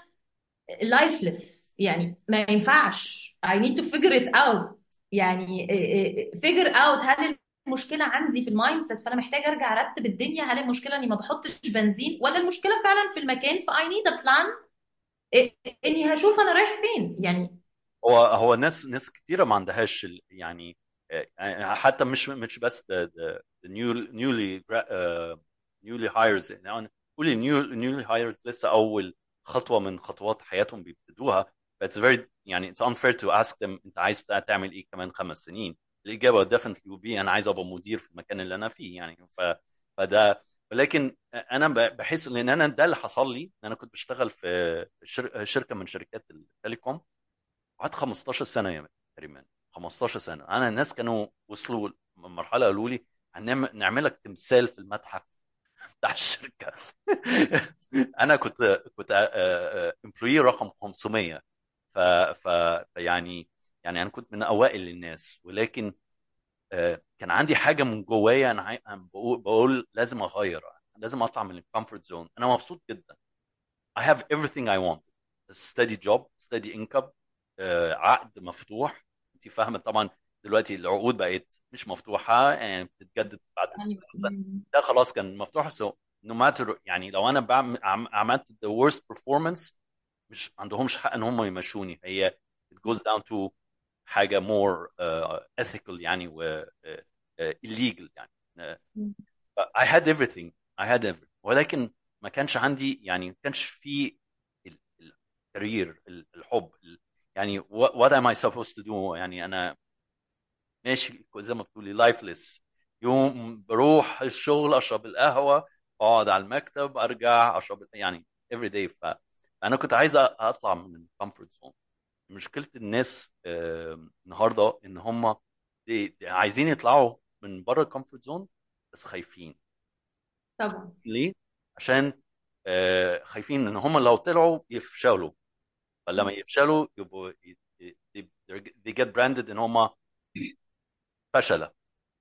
B: lifeless. يعني ما ينفعش. I need to figure it out. يعني figure out هل المشكلة عندي في ال mindset فأنا محتاجة أرجع أرتب الدنيا هل المشكلة إني ما بحطش بنزين ولا المشكلة فعلا في المكان ف I need a plan إني هشوف أنا رايح فين. يعني
A: هو هو ناس ناس كتيرة ما عندهاش يعني آه، حتى مش مش بس uh, newly hires يعني قولي new, newly hires لسه أول خطوة من خطوات حياتهم بيبتدوها it's very يعني it's unfair to ask them أنت عايز تعمل إيه كمان خمس سنين؟ الإجابة definitely will be أنا عايز أبقى مدير في المكان اللي أنا فيه يعني ف فده ولكن أنا بحس إن أنا ده اللي حصل لي أنا كنت بشتغل في شر- شركة من شركات التليكوم قعدت 15 سنة يا كريمان 15 سنة. أنا الناس كانوا وصلوا مرحله قالوا لي هنعمل نعملك تمثال في المتحف بتاع الشركة. أنا كنت كنت employee رقم 500 ف ف فيعني يعني أنا كنت من أوائل الناس ولكن آه، كان عندي حاجة من جوايا أنا بقول, بقول لازم أغير لازم أطلع من ال comfort zone أنا مبسوط جدا. I have everything I want. steady job steady income آه، عقد مفتوح. انت فاهمة طبعا دلوقتي العقود بقت مش مفتوحة يعني بتتجدد بعد
B: يعني
A: سنه ده خلاص كان مفتوح so no matter يعني لو أنا بعمل عم- عملت the worst performance مش عندهمش حق إن هم يمشوني. هي it goes down to حاجة more uh, ethical يعني و uh, illegal يعني. uh, I had everything. I had everything ولكن ما كانش عندي يعني ما كانش في ال- ال career ال- الحب ال- يعني what, what am I supposed to do يعني أنا ماشي زي ما بتقولي lifeless يوم بروح الشغل أشرب القهوة أقعد على المكتب أرجع أشرب يعني every day. ف- فانا كنت عايز أطلع من ال comfort zone مشكلة الناس النهارده إن هم عايزين يطلعوا من بره ال comfort zone بس خايفين.
B: طبعا
A: ليه؟ عشان آه، خايفين إن هم لو طلعوا يفشلوا. فلما يفشلوا يبقوا they get branded إن هم فشلة.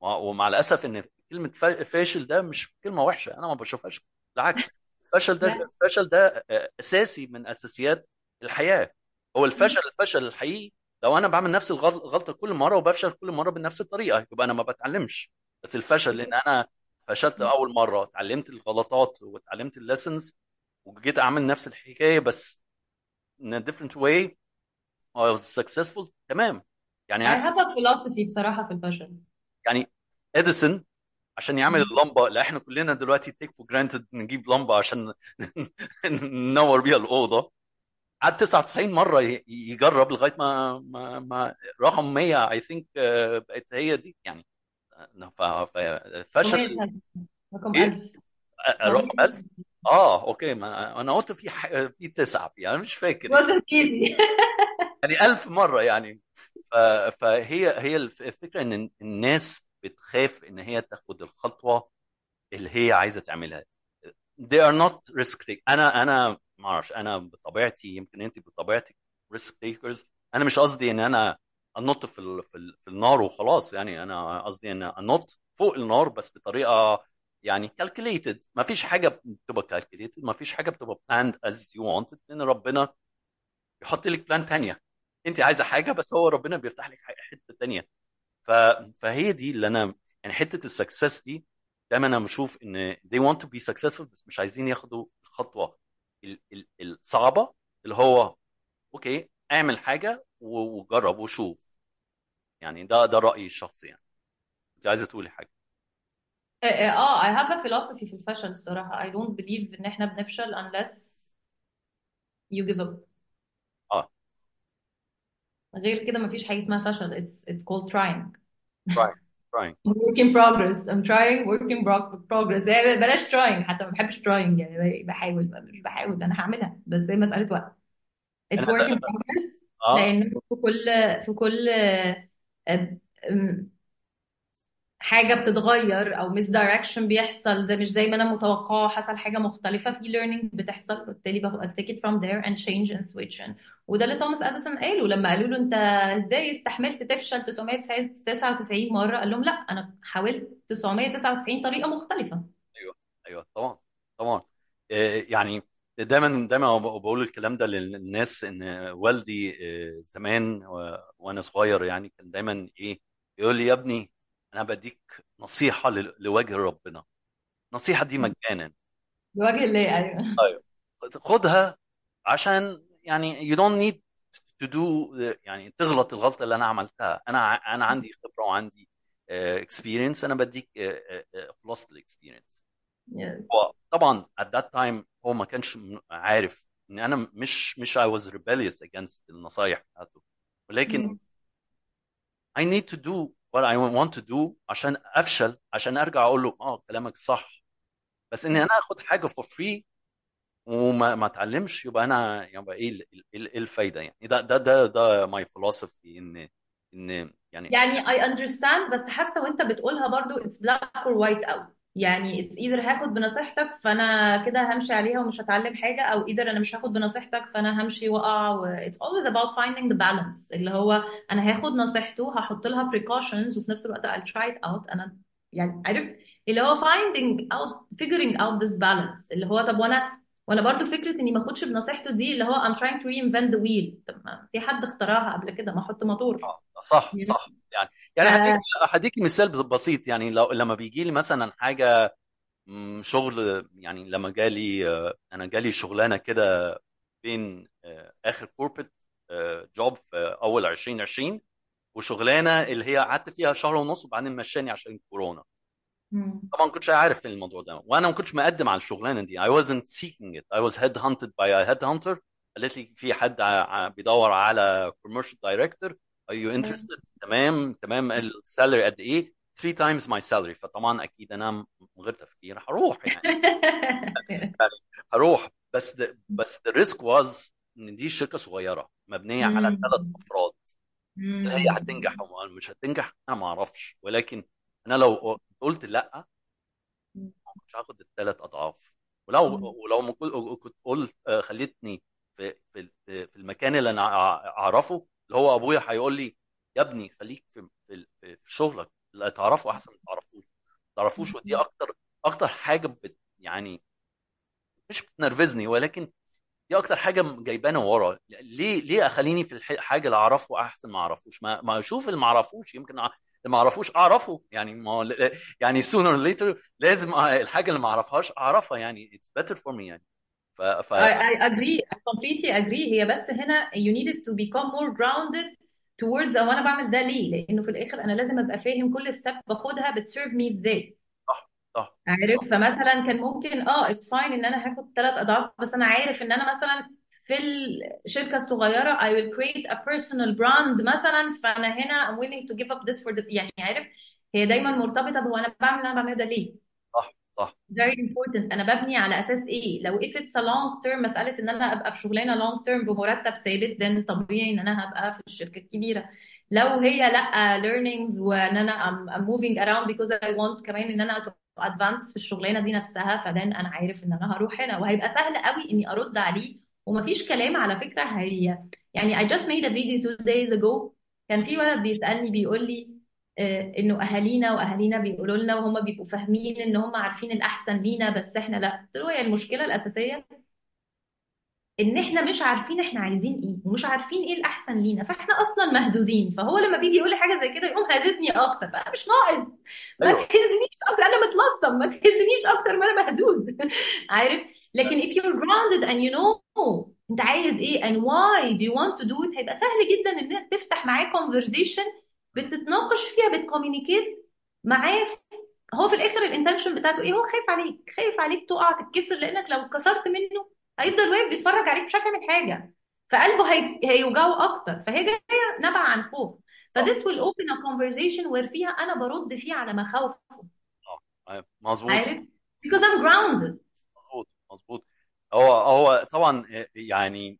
A: ومع الأسف إن كلمة فا- فاشل ده مش كلمة وحشة. أنا ما بشوفهاش. بالعكس. الفشل ده الفشل ده آه، أساسي من أساسيات الحياة. هو الفشل الفشل الحقيقي لو أنا بعمل نفس الغل- الغلطه كل مرة وبفشل كل مرة بنفس الطريقة يبقى أنا ما بتعلمش. بس الفشل لأن أنا فشلت أول مرة اتعلمت الغلطات واتعلمت ال lessons وجيت أعمل نفس الحكاية بس in a different way I was successful تمام. يعني
B: I have a philosophy بصراحة في الفشل.
A: يعني اديسون عشان يعمل. اللمبة اللي إحنا كلنا دلوقتي take for granted نجيب لمبة عشان ننور بيها الأوضة. قعد 99 مرة يجرب لغاية ما ما, ما رقم 100 I think بقت هي دي يعني. ف- ففشل
B: 900 رقم
A: إيه؟
B: 1000
A: آه، رقم 1000
B: 900
A: آه أوكي ما أنا قلت في ح- في تسعة يعني مش فاكر. يعني ألف مرة يعني. ف- فهي هي الف- الفكرة إن الناس بتخاف إن هي تاخد الخطوة اللي هي عايزة تعملها. They are not risk takers أنا أنا ما أعرفش أنا بطبيعتي يمكن أنت بطبيعتك risk takers أنا مش قصدي إن أنا أنط في في, في النار وخلاص يعني أنا قصدي إن أنط فوق النار بس بطريقة يعني calculated. ما فيش حاجة بتبقى calculated ما فيش حاجة بتبقى planned as you wanted لأن ربنا يحط لك بلان تانية. أنت عايزة حاجة بس هو ربنا بيفتح لك حتة تانية. ف... فهي دي اللي أنا يعني حتة ال success دي دايما أنا بشوف إن they want to be successful بس مش عايزين ياخدوا الخطوه ال... ال... الصعبة اللي هو أوكي اعمل حاجة وجرب وشوف. يعني ده ده رأيي الشخصي يعني. أنت عايزة تقولي حاجة؟
B: آه آه، I have a philosophy في الفشل الصراحة. I don't believe إن إحنا بنفشل unless you give up. غير كده مفيش حاجة اسمها فشل it's it's called trying
A: trying trying
B: work in progress I'm trying work in prog- progress يعني بلاش trying حتى ما بحبش trying يعني بحاول مش بحاول أنا هعملها بس هي مسألة وقت it's work in progress
A: آه
B: لأنه في كل في كل حاجة بتتغير أو misdirection بيحصل زي مش زي ما أنا متوقعة حصل حاجة مختلفة في learning بتحصل وبالتالي باخد take it from there and change and switch وده اللي توماس أديسون قاله لما قالوا له أنت إزاي استحملت تفشل 999 مرة؟ قال لهم لا أنا حاولت 999 طريقة مختلفة.
A: أيوه أيوه طبعا طبعا. آه، يعني دايما دايما بقول الكلام ده للناس إن والدي آه، زمان وأنا صغير يعني كان دايما إيه يقول لي يا ابني أنا بديك نصيحة ل- لوجه ربنا. النصيحه دي مجانا.
B: بوجه الله أيوه.
A: طيب خدها عشان يعني you don't need to do يعني تغلط الغلطة اللي أنا عملتها. أنا ع- أنا عندي خبرة وعندي experience أنا بديك آه، آه، آه، خلاصه ال experience
B: yes.
A: هو طبعا at that time هو ما كانش عارف إن أنا مش مش I was rebellious against النصايح بتاعته. ولكن. I need to do what I want to do عشان أفشل عشان أرجع أقول له آه كلامك صح. بس اني أنا آخد حاجة for free وما ما أتعلمش يبقى أنا يبقى إيه إيه الفايدة يعني؟ ده ده ده ده my philosophy إن إن يعني
B: يعني I understand بس حاسة وأنت بتقولها برضو it's black or white قوي يعني it's either هاخد بنصيحتك فأنا كده همشي عليها ومش هتعلم حاجة أو either أنا مش هاخد بنصيحتك فأنا همشي وأقع و... it's always about the balance اللي هو أنا هاخد نصيحته هحط لها precautions وفي نفس الوقت I'll try it out أنا يعني عارف اللي هو finding out figuring out this balance اللي هو طب وأنا وأنا برضو فكرة اني ما اخدش بنصيحته دي اللي هو I'm trying to reinvent the wheel. طب ما في حد اخترعها قبل كده ما أحط موتور
A: آه، صح صح. يعني يعني هديك هديك مثال بسيط. يعني لو لما بيجي لي مثلا حاجة شغل يعني لما جالي آه، أنا جالي شغلانة كده بين آه، آخر كوربريت جوب في أول 2020 وشغلانة اللي هي قعدت فيها شهر ونص وبعدين مشاني عشان كورونا. طبعا ما كنتش عارف الموضوع ده. وأنا ما كنتش مقدم على الشغلانة دي. I wasn't seeking it. I was headhunted by a headhunter. قالت لي في حد بيدور على commercial director. Are you interested? تمام. تمام. السالري قد إيه؟ 3 times my salary. فطبعا أكيد أنا من غير تفكير هروح يعني. هروح. بس the, بس the risk was إن دي شركة صغيرة مبنية على ثلاث. أفراد. هي. هتنجح أو مش هتنجح؟ أنا ما أعرفش. ولكن أنا لو قلت لأ مش هاخد الثلاث أضعاف. ولو ولو كنت قلت آه، خليتني في في في المكان اللي أنا أعرفه اللي هو أبويا هيقول لي يا ابني خليك في في في شغلك اللي تعرفه أحسن ما تعرفوش. ما تعرفوش ودي أكتر أكتر حاجة بت يعني مش بتنرفزني ولكن دي أكتر حاجة جايبانا ورا. ليه ليه أخليني في الحاجة اللي أعرفه أحسن ما أعرفوش؟ ما ما أشوف اللي ما أعرفوش. يمكن اللي ما اعرفوش اعرفه. يعني ما يعني sooner or later لازم الحاجة اللي ما اعرفهاش اعرفها. يعني it's better for me يعني. ف, ف...
B: I, I agree. I completely agree. هي بس هنا you needed to become more grounded towards هو أنا بعمل ده ليه؟ لأنه في الآخر أنا لازم أبقى فاهم كل step باخدها بت serve me إزاي.
A: صح صح.
B: عارف؟ فمثلا كان ممكن آه it's fine إن أنا هاخد ثلاث أضعاف بس أنا عارف إن أنا مثلا في الشركة الصغيره I will create a personal brand مثلا. فأنا هنا I'm willing to give up this for the يعني عارف هي دايما مرتبطة بهو أنا بعمل اللي أنا بعمله ده ليه؟
A: صح صح.
B: Very important. أنا ببني على أساس إيه؟ لو if it's a long term مسألة إن أنا أبقى في شغلانة long term بمرتب ثابت then طبيعي إن أنا هبقى في الشركة الكبيرة. لو هي لأ learnings وإن أنا I'm, I'm moving around because I want كمان إن أنا advance في الشغلانة دي نفسها فدن أنا عارف إن أنا هروح هنا. وهيبقى سهل قوي إني أرد عليه ومفيش كلام على فكرة هي يعني I just made a video two days ago. كان في ولد بيسألني بيقول لي آه، إنه أهالينا وأهالينا بيقولوا لنا وهم بيبقوا فاهمين إن هم عارفين الأحسن لينا بس إحنا لأ. قلت له هي المشكلة الأساسية إن إحنا مش عارفين إحنا عايزين إيه ومش عارفين إيه الأحسن لينا فإحنا أصلا مهزوزين. فهو لما بيجي يقول لي حاجة زي كده يقوم هاززني أكتر بقى مش ناقص. ما
A: أيوه.
B: تهزنيش أكتر أنا متلصم ما تهزنيش أكتر ما أنا مهزوز. عارف؟ لكن if you're grounded and you know أنت عايز إيه and why do you want to do it هيبقى سهل جدا إنك تفتح معاه conversation بتتناقش فيها بت communicate معاه هو في الآخر ال intention بتاعته إيه؟ هو خايف عليك خايف عليك تقع تتكسر لأنك لو اتكسرت منه هيفضل واقف بيتفرج عليك مش عارف يعمل حاجة. فقلبه هي... هيوجعه أكتر. فهي جاية نبع عن خوف. ف
A: صح.
B: this will open a conversation where فيها أنا برد فيه على مخاوفه
A: صح أيوة. مظبوط.
B: عارف؟ because I'm grounded.
A: مظبوط مظبوط. هو هو طبعا يعني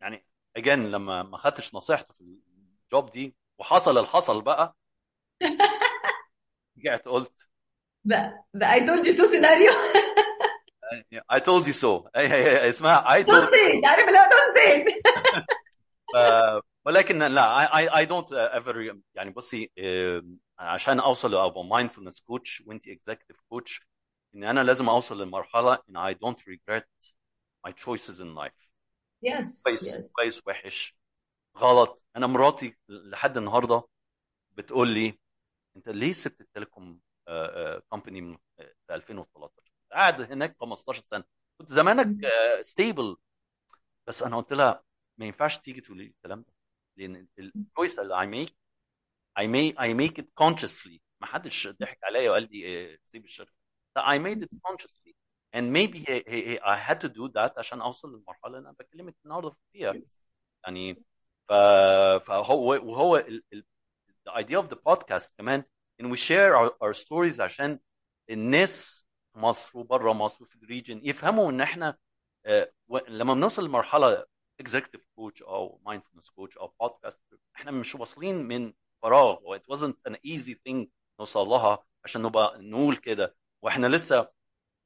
A: يعني again لما ما خدتش نصيحته في الجوب دي وحصل الحصل بقى رجعت قلت
B: بقى بقى I told you so scenario.
A: I told you so. اسمها I told
B: it. عارف اللي هو don't say
A: ف- ولكن لا I, I, I don't ever يعني بصي آه، عشان أوصل ابقى mindfulness coach وانت executive coach إن أنا لازم أوصل لمرحلة إن I don't regret my choices in life.
B: Yes
A: كويس
B: yes.
A: كويس وحش غلط. أنا مراتي لحد النهارده بتقول لي أنت ليه سبت ال telecom company من آه، في 2013 قاعد هناك 15 سنة. كنت زمانك stable بس أنا قلت لها ما ينفعش تيجي تقولي لي الكلام ده. لأن الكويس اللي I make I make I make it consciously. ما حدش ضحك عليا وقال لي آه، سيب الشركة. لا I made it consciously. And maybe I had to do that عشان أوصل للمرحلة اللي أنا بكلمك النهارده فيها. يعني. فهو وهو ال... ال... the idea of the podcast كمان إن we share our, our stories عشان الناس مصر وبره مصر وفي ال region يفهموا إن إحنا آه، لما بنوصل لمرحلة executive coach أو mindfulness coach أو بودكاست إحنا مش واصلين من فراغ it wasn't an easy thing نوصل لها عشان نبقى نقول كده. وإحنا لسه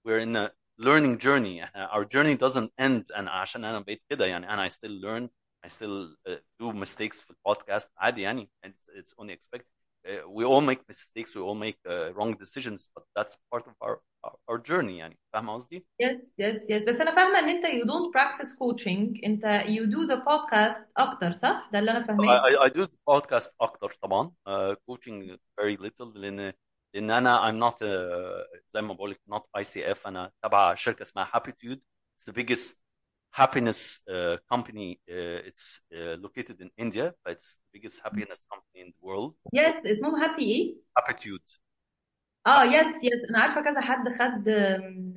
A: we're on learning journey إحنا our journey doesn't end and عشان أنا بقيت كده يعني أنا I still learn I still do do في البودكاست عادي يعني it's it's, expect uh, we all make mistakes we all make uh, wrong decisions but that's part of our our, our journey يعني فاهم قصدي؟
B: yes yes yes بس انا فاهمه ان انت you don't practice coaching انت you do the podcast اكتر صح ده اللي انا
A: I,
B: فاهماه
A: I, I do the podcast اكتر طبعا uh, coaching very little لان لان انا I'm not uh, زي ما بقول لك not ICF انا تبع شركه اسمها Happitude it's the biggest happiness uh, company uh, it's uh, located in India but it's the biggest happiness company in the world
B: yes اسمهم هابي ايه
A: Happitude
B: اه يس يس انا عارفه كذا حد خد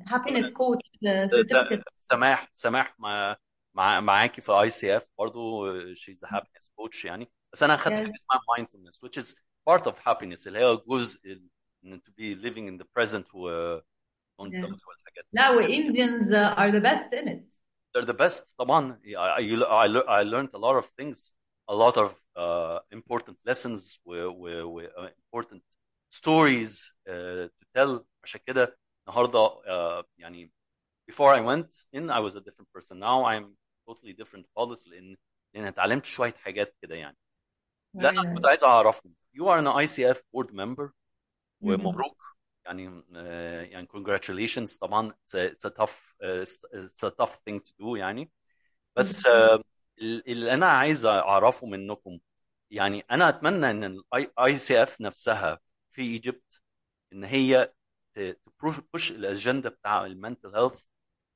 B: هابينس كوتش
A: ده-
B: سيرتيفيكت
A: سماح سماح مع مع معاكي في اي سي اف برضه she's a happiness coach يعني بس انا اخدت
B: yes
A: حاجه اسمها mindfulness which is part of happiness اللي هي جزء ال- ان to be living in the present و
B: yeah.
A: والحاجات دي
B: لا و Indians are the best in it
A: they're the best طبعا I, I, I learned a lot of things a lot of uh, important lessons و, و, و uh, important stories uh, to tell عشان كده النهارده uh, يعني before I went in I was a different person now I'm totally different خالص لان لان اتعلمت شويه حاجات كده يعني لا
B: Very
A: انا كنت
B: nice.
A: عايز اعرفهم you are an ICF board member
B: Mhm.
A: ومبروك يعني آه، يعني congratulations. طبعا it's a, it's a tough uh, it's a tough thing to do يعني. بس آه، اللي أنا عايز أعرفه منكم يعني أنا أتمنى إن ال ICF نفسها في Egypt إن هي ت push ال agenda بتاع ال mental health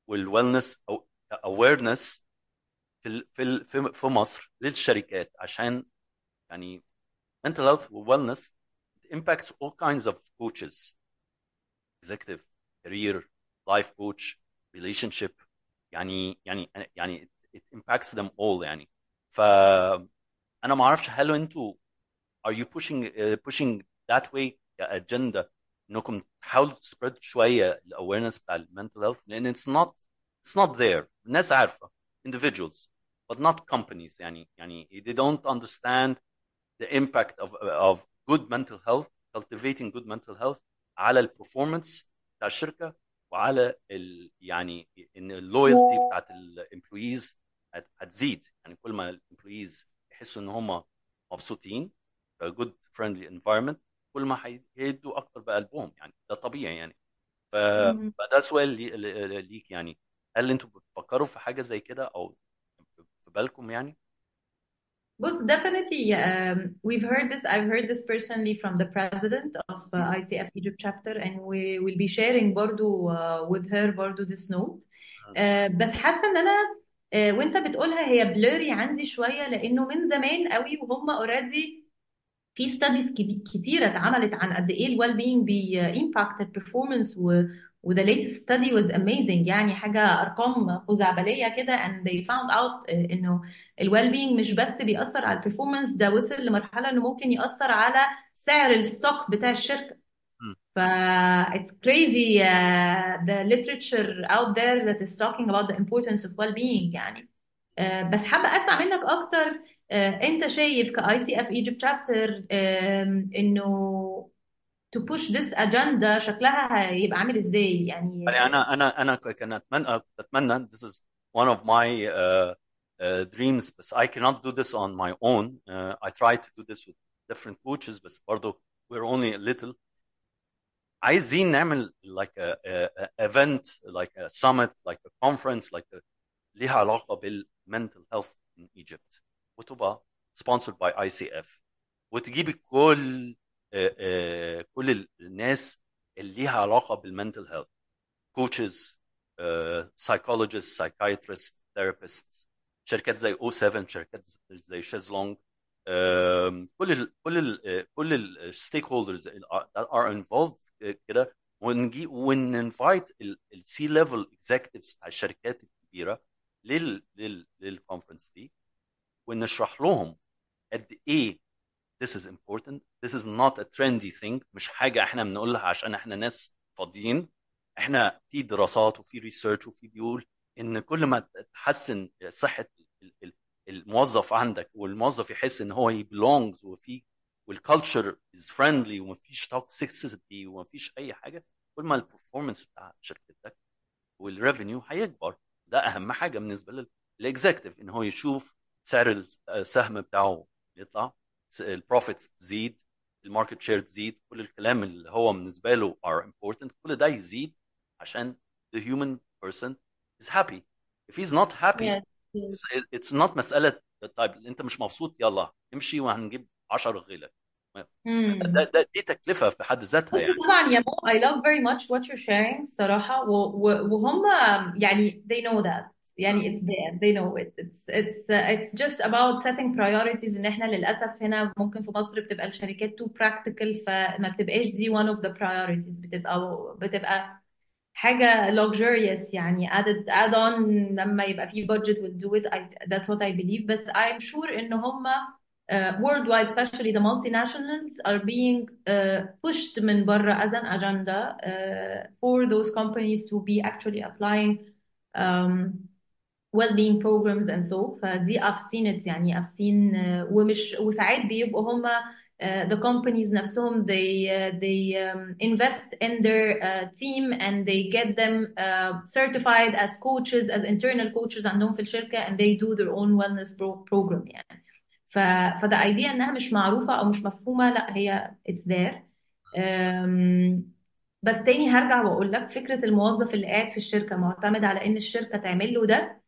A: وال wellness أو awareness في في في مصر للشركات عشان يعني mental health it impacts all kinds of coaches. executive career life coach relationship يعني يعني يعني it, it impacts them all يعني فأنا ما أعرفش هل أنتوا are you pushing uh, pushing that way كأجندة إنكم تحاولوا تسبريد شوية الأويرنس بتاع المنتل هيلث لأن it's not it's not there الناس عارفة individuals but not companies يعني يعني they don't understand the impact of of good mental health cultivating good mental health على ال performance بتاع الشركة وعلى ال يعني إن ال loyalty بتاعت ال employees هتزيد. يعني كل ما ال employees يحسوا إن هم مبسوطين في good friendly environment كل ما هيدوا أكتر بقلبهم. يعني ده طبيعي يعني. فده سؤال لي... لي- ليك يعني. هل أنتوا بتفكروا في حاجة زي كده أو في بالكم يعني؟
B: بص definitely um, we've heard this I've heard this personally from the president of uh, ICF Egypt chapter and we will be sharing برضو uh, with her برضو this note uh, بس حاسه ان انا uh, وانت بتقولها هي blurry عندي شويه لانه من زمان قوي وهم already في ستاديز كتيره اتعملت عن قد ايه الويل بينج بيمباكت البرفورمانس و وذا ليتست ستادي واز اميزنج يعني حاجة أرقام خزعبلية كده. And they found out آه، إنه ال well-being مش بس بيأثر على ال performance ده وصل لمرحلة إنه ممكن يأثر على سعر ال stock بتاع الشركة.
A: مم.
B: ف it's crazy uh, the literature out there that is talking about the importance of well-being. يعني آه، بس حابة أسمع منك أكتر آه، أنت شايف ك ICF Egypt chapter إنه to push this agenda شكلها هيبقى عامل إزاي يعني
A: يعني انا انا انا كان اتمنى كنت اتمنى this is one of my uh, uh, dreams بس I cannot do this on my own uh, I try to do this with different coaches بس برضه we're only a little عايزين نعمل like a, a, a event like a summit like a conference like a, ليها علاقة بالmental health in Egypt وتبقى sponsored by ICF وتجيبي كل آه، آه، كل الناس اللي ليها بالmental health coaches uh, psychologists psychiatrists therapists شركات زي أو 7 شركات زي شيزلونج كل ال كل ال كل ال stakeholders are involved كده ونجي ون invite ال C-level executives بتاع الشركات الكبيرة لل لل لل conference دي ونشرح لهم قد إيه this is important. This is not a trendy thing. مش حاجة إحنا بنقولها عشان إحنا ناس فاضيين. إحنا في دراسات وفي research وفي بيقول إن كل ما تحسن ال- الموظف عندك والموظف يحس إن هو belongs وفي وال culture is friendly ومفيش toxicity ومفيش أي حاجة كل ما ال performance بتاع شركتك وال revenue هيكبر. ده أهم حاجة بالنسبة لل executive إن هو يشوف سعر السهم بتاعه يطلع ال profits تزيد ال market share تزيد كل الكلام اللي هو بالنسبة له are important كل ده يزيد عشان the human person is happy if he's not happy
B: yes.
A: it's, not مسألة طيب أنت مش مبسوط يلا امشي وهنجيب 10 غيرك. ده, ده دي تكلفة في حد ذاتها يعني
B: طبعا يا مو I love very much what you're sharing و- وهم يعني they know that يعني it's there they know it it's it's uh, it's just about setting priorities ان احنا للأسف هنا ممكن في مصر بتبقى الشركات too practical فما بتبقاش دي one of the priorities بتبقى بتبقى حاجة luxurious يعني added add on لما يبقى في budget will do it I, that's what I believe بس I'm sure ان هم uh, worldwide especially the multinationals are being uh, pushed من بره as an agenda uh, for those companies to be actually applying um, well-being programs and so فدي I've seen it يعني I've seen uh, ومش وساعات بيبقوا هما uh, the companies نفسهم they uh, they um, invest in their uh, team and they get them uh, certified as coaches as internal coaches عندهم في الشركة and they do their own wellness pro program يعني ف the idea انها مش معروفة أو مش مفهومة لا هي it's there um, بس تاني هرجع واقول لك فكرة الموظف اللي قاعد في الشركة معتمد على ان الشركة تعمل له ده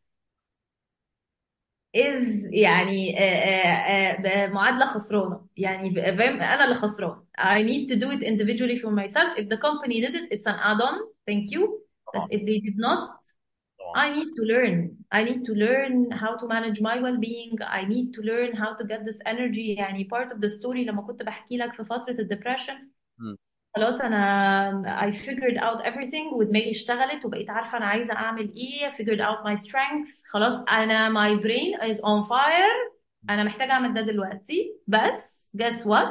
B: is يعني آه، آه، آه، معادلة خسرانة يعني فاهم أنا اللي خسران I need to do it individually for myself if the company did it it's an add-on thank you
A: طبعا
B: if they did not
A: طبعا
B: I need to learn I need to learn how to manage my well-being I need to learn how to get this energy يعني part of the story لما كنت بحكي لك في فترة الدبريشن
A: مم.
B: خلاص أنا I figured out everything ودماغي اشتغلت وبقيت عارفة أنا عايزة أعمل إيه I figured out my strengths. خلاص أنا my brain is on fire. أنا محتاجة أعمل ده دلوقتي. بس guess what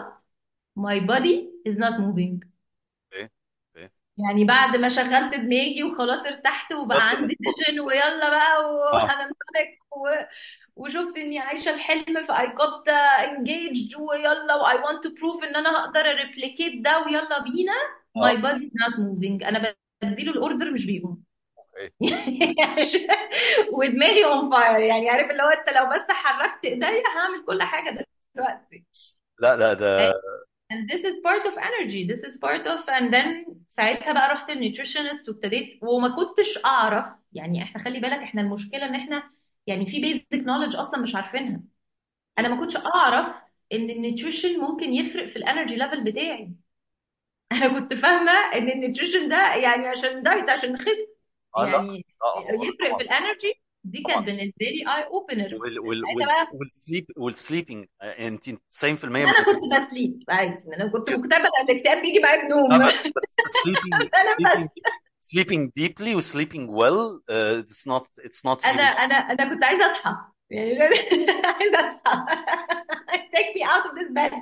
B: my body is not moving.
A: okay okay
B: يعني بعد ما شغلت دماغي وخلاص ارتحت وبقى عندي vision ويلا بقى آه. و... وشفت إني عايشة الحلم ف I got engaged ويلا و I want to prove إن أنا هقدر replicate ده ويلا بينا.
A: آه.
B: Body is not moving. أنا بديله ال order مش بيقوم. ودماغي on fire. يعني عارف اللي هو أنت لو بس حركت إيديا هعمل كل حاجة دلوقتي.
A: لا لا ده
B: and this is part of energy. This is part of and then ساعتها بقى رحت ال nutritionist وابتديت وما كنتش أعرف يعني إحنا خلي بالك إحنا المشكلة إن إحنا يعني في basic knowledge أصلا مش عارفينها. أنا ما كنتش أعرف إن ال nutrition ممكن يفرق في ال energy level بتاعي. أنا كنت فاهمة إن ال nutrition ده يعني عشان diet عشان نخس
A: آه لا.
B: يعني
A: آه هو
B: يفرق
A: طبعا.
B: في ال energy دي كانت
A: طبعا.
B: بالنسبة لي eye opener
A: وال وال
B: ساعتها
A: وال
B: بقى
A: وال sleep وال sleeping انت 90%
B: إن
A: من
B: أنا كنت ب sleep. عادي. أنا كنت. مكتئبه لأن الاكتئاب بيجي معايا
A: لا
B: بنوم
A: بس بس sleeping
B: أنا بس
A: sleeping sleeping deeply و sleeping well uh, it's not it's not
B: أنا
A: really
B: أنا أنا كنت عايزه اصحى يعني عايزه اصحى take me out of this bed.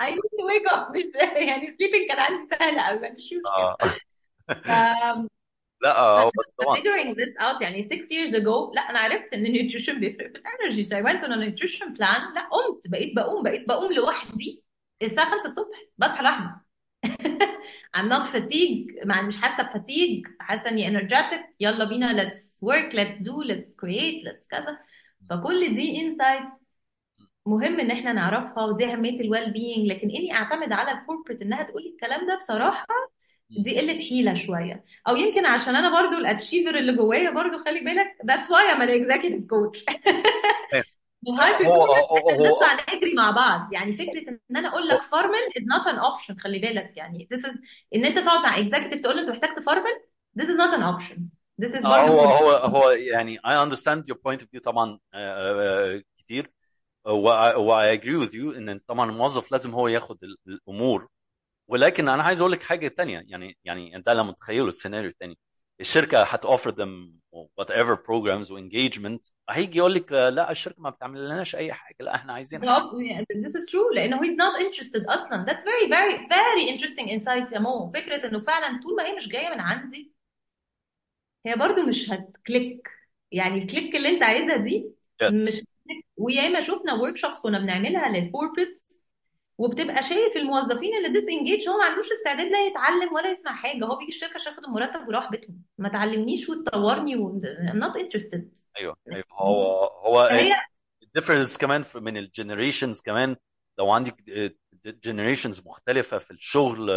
B: I need to wake up مش يعني sleeping كان عندي سهل قوي مفيش
A: آه
B: مشكله ف
A: لا هو طبعا
B: figuring this out يعني 6 years ago لا أنا عرفت إن ال nutrition بيفرق في ال energy so I went on a nutrition plan. لا قمت بقيت بقوم بقيت بقوم لوحدي الساعة 5 الصبح. بصحى لوحدي. I'm not fatigued. مش حاسة ب fatigue. حاسة إني energetic. يلا بينا let's work let's do let's create let's كذا. فكل دي insights مهم إن إحنا نعرفها ودي أهمية ال well-being لكن إني أعتمد على ال corporate إنها تقول لي الكلام ده بصراحة دي قلة حيلة شوية. أو يمكن عشان أنا برضو ال achiever اللي جوايا برضو خلي بالك that's why I'm an executive coach.
A: ال
B: high
A: هو هو
B: بنطلع نجري مع بعض. يعني فكرة إن أنا أقول لك فرمل is not an option خلي بالك. يعني this is إن أنت تقعد مع executive تقول له أنت محتاج تفرمل this is not an option. This is
A: آه،
B: برضو
A: هو هو هو يعني I understand your point of view طبعا آه، آه، كتير. و I agree with you إن طبعا الموظف لازم هو ياخد ال- الأمور. ولكن أنا عايز أقول لك حاجة تانية. يعني يعني أنت لما تتخيلوا السيناريو التاني. الشركة هتوفر them whatever programs و engagement. هيجي يقول لك لا الشركة ما بتعمل لناش أي حاجة لا إحنا عايزين
B: this is true لأنه he's not interested أصلا. That's very very very interesting insight يا مو. فكرة إنه فعلا طول ما هي مش جاية من عندي هي برضو مش هت click يعني ال click اللي أنت عايزها دي
A: yes.
B: مش. وياما شفنا workshops كنا بنعملها لل corporates وبتبقى شايف الموظفين اللي disengaged هو ما عندوش استعداد لا يتعلم ولا يسمع حاجة. هو بيجي الشركة عشان ياخد المرتب ويروح بيتهم ما تعلمنيش وتطورني و... I'm not interested.
A: أيوه أيوه. هو هو
B: فهي
A: ال difference كمان من ال generations كمان. لو عندك generations مختلفة في الشغل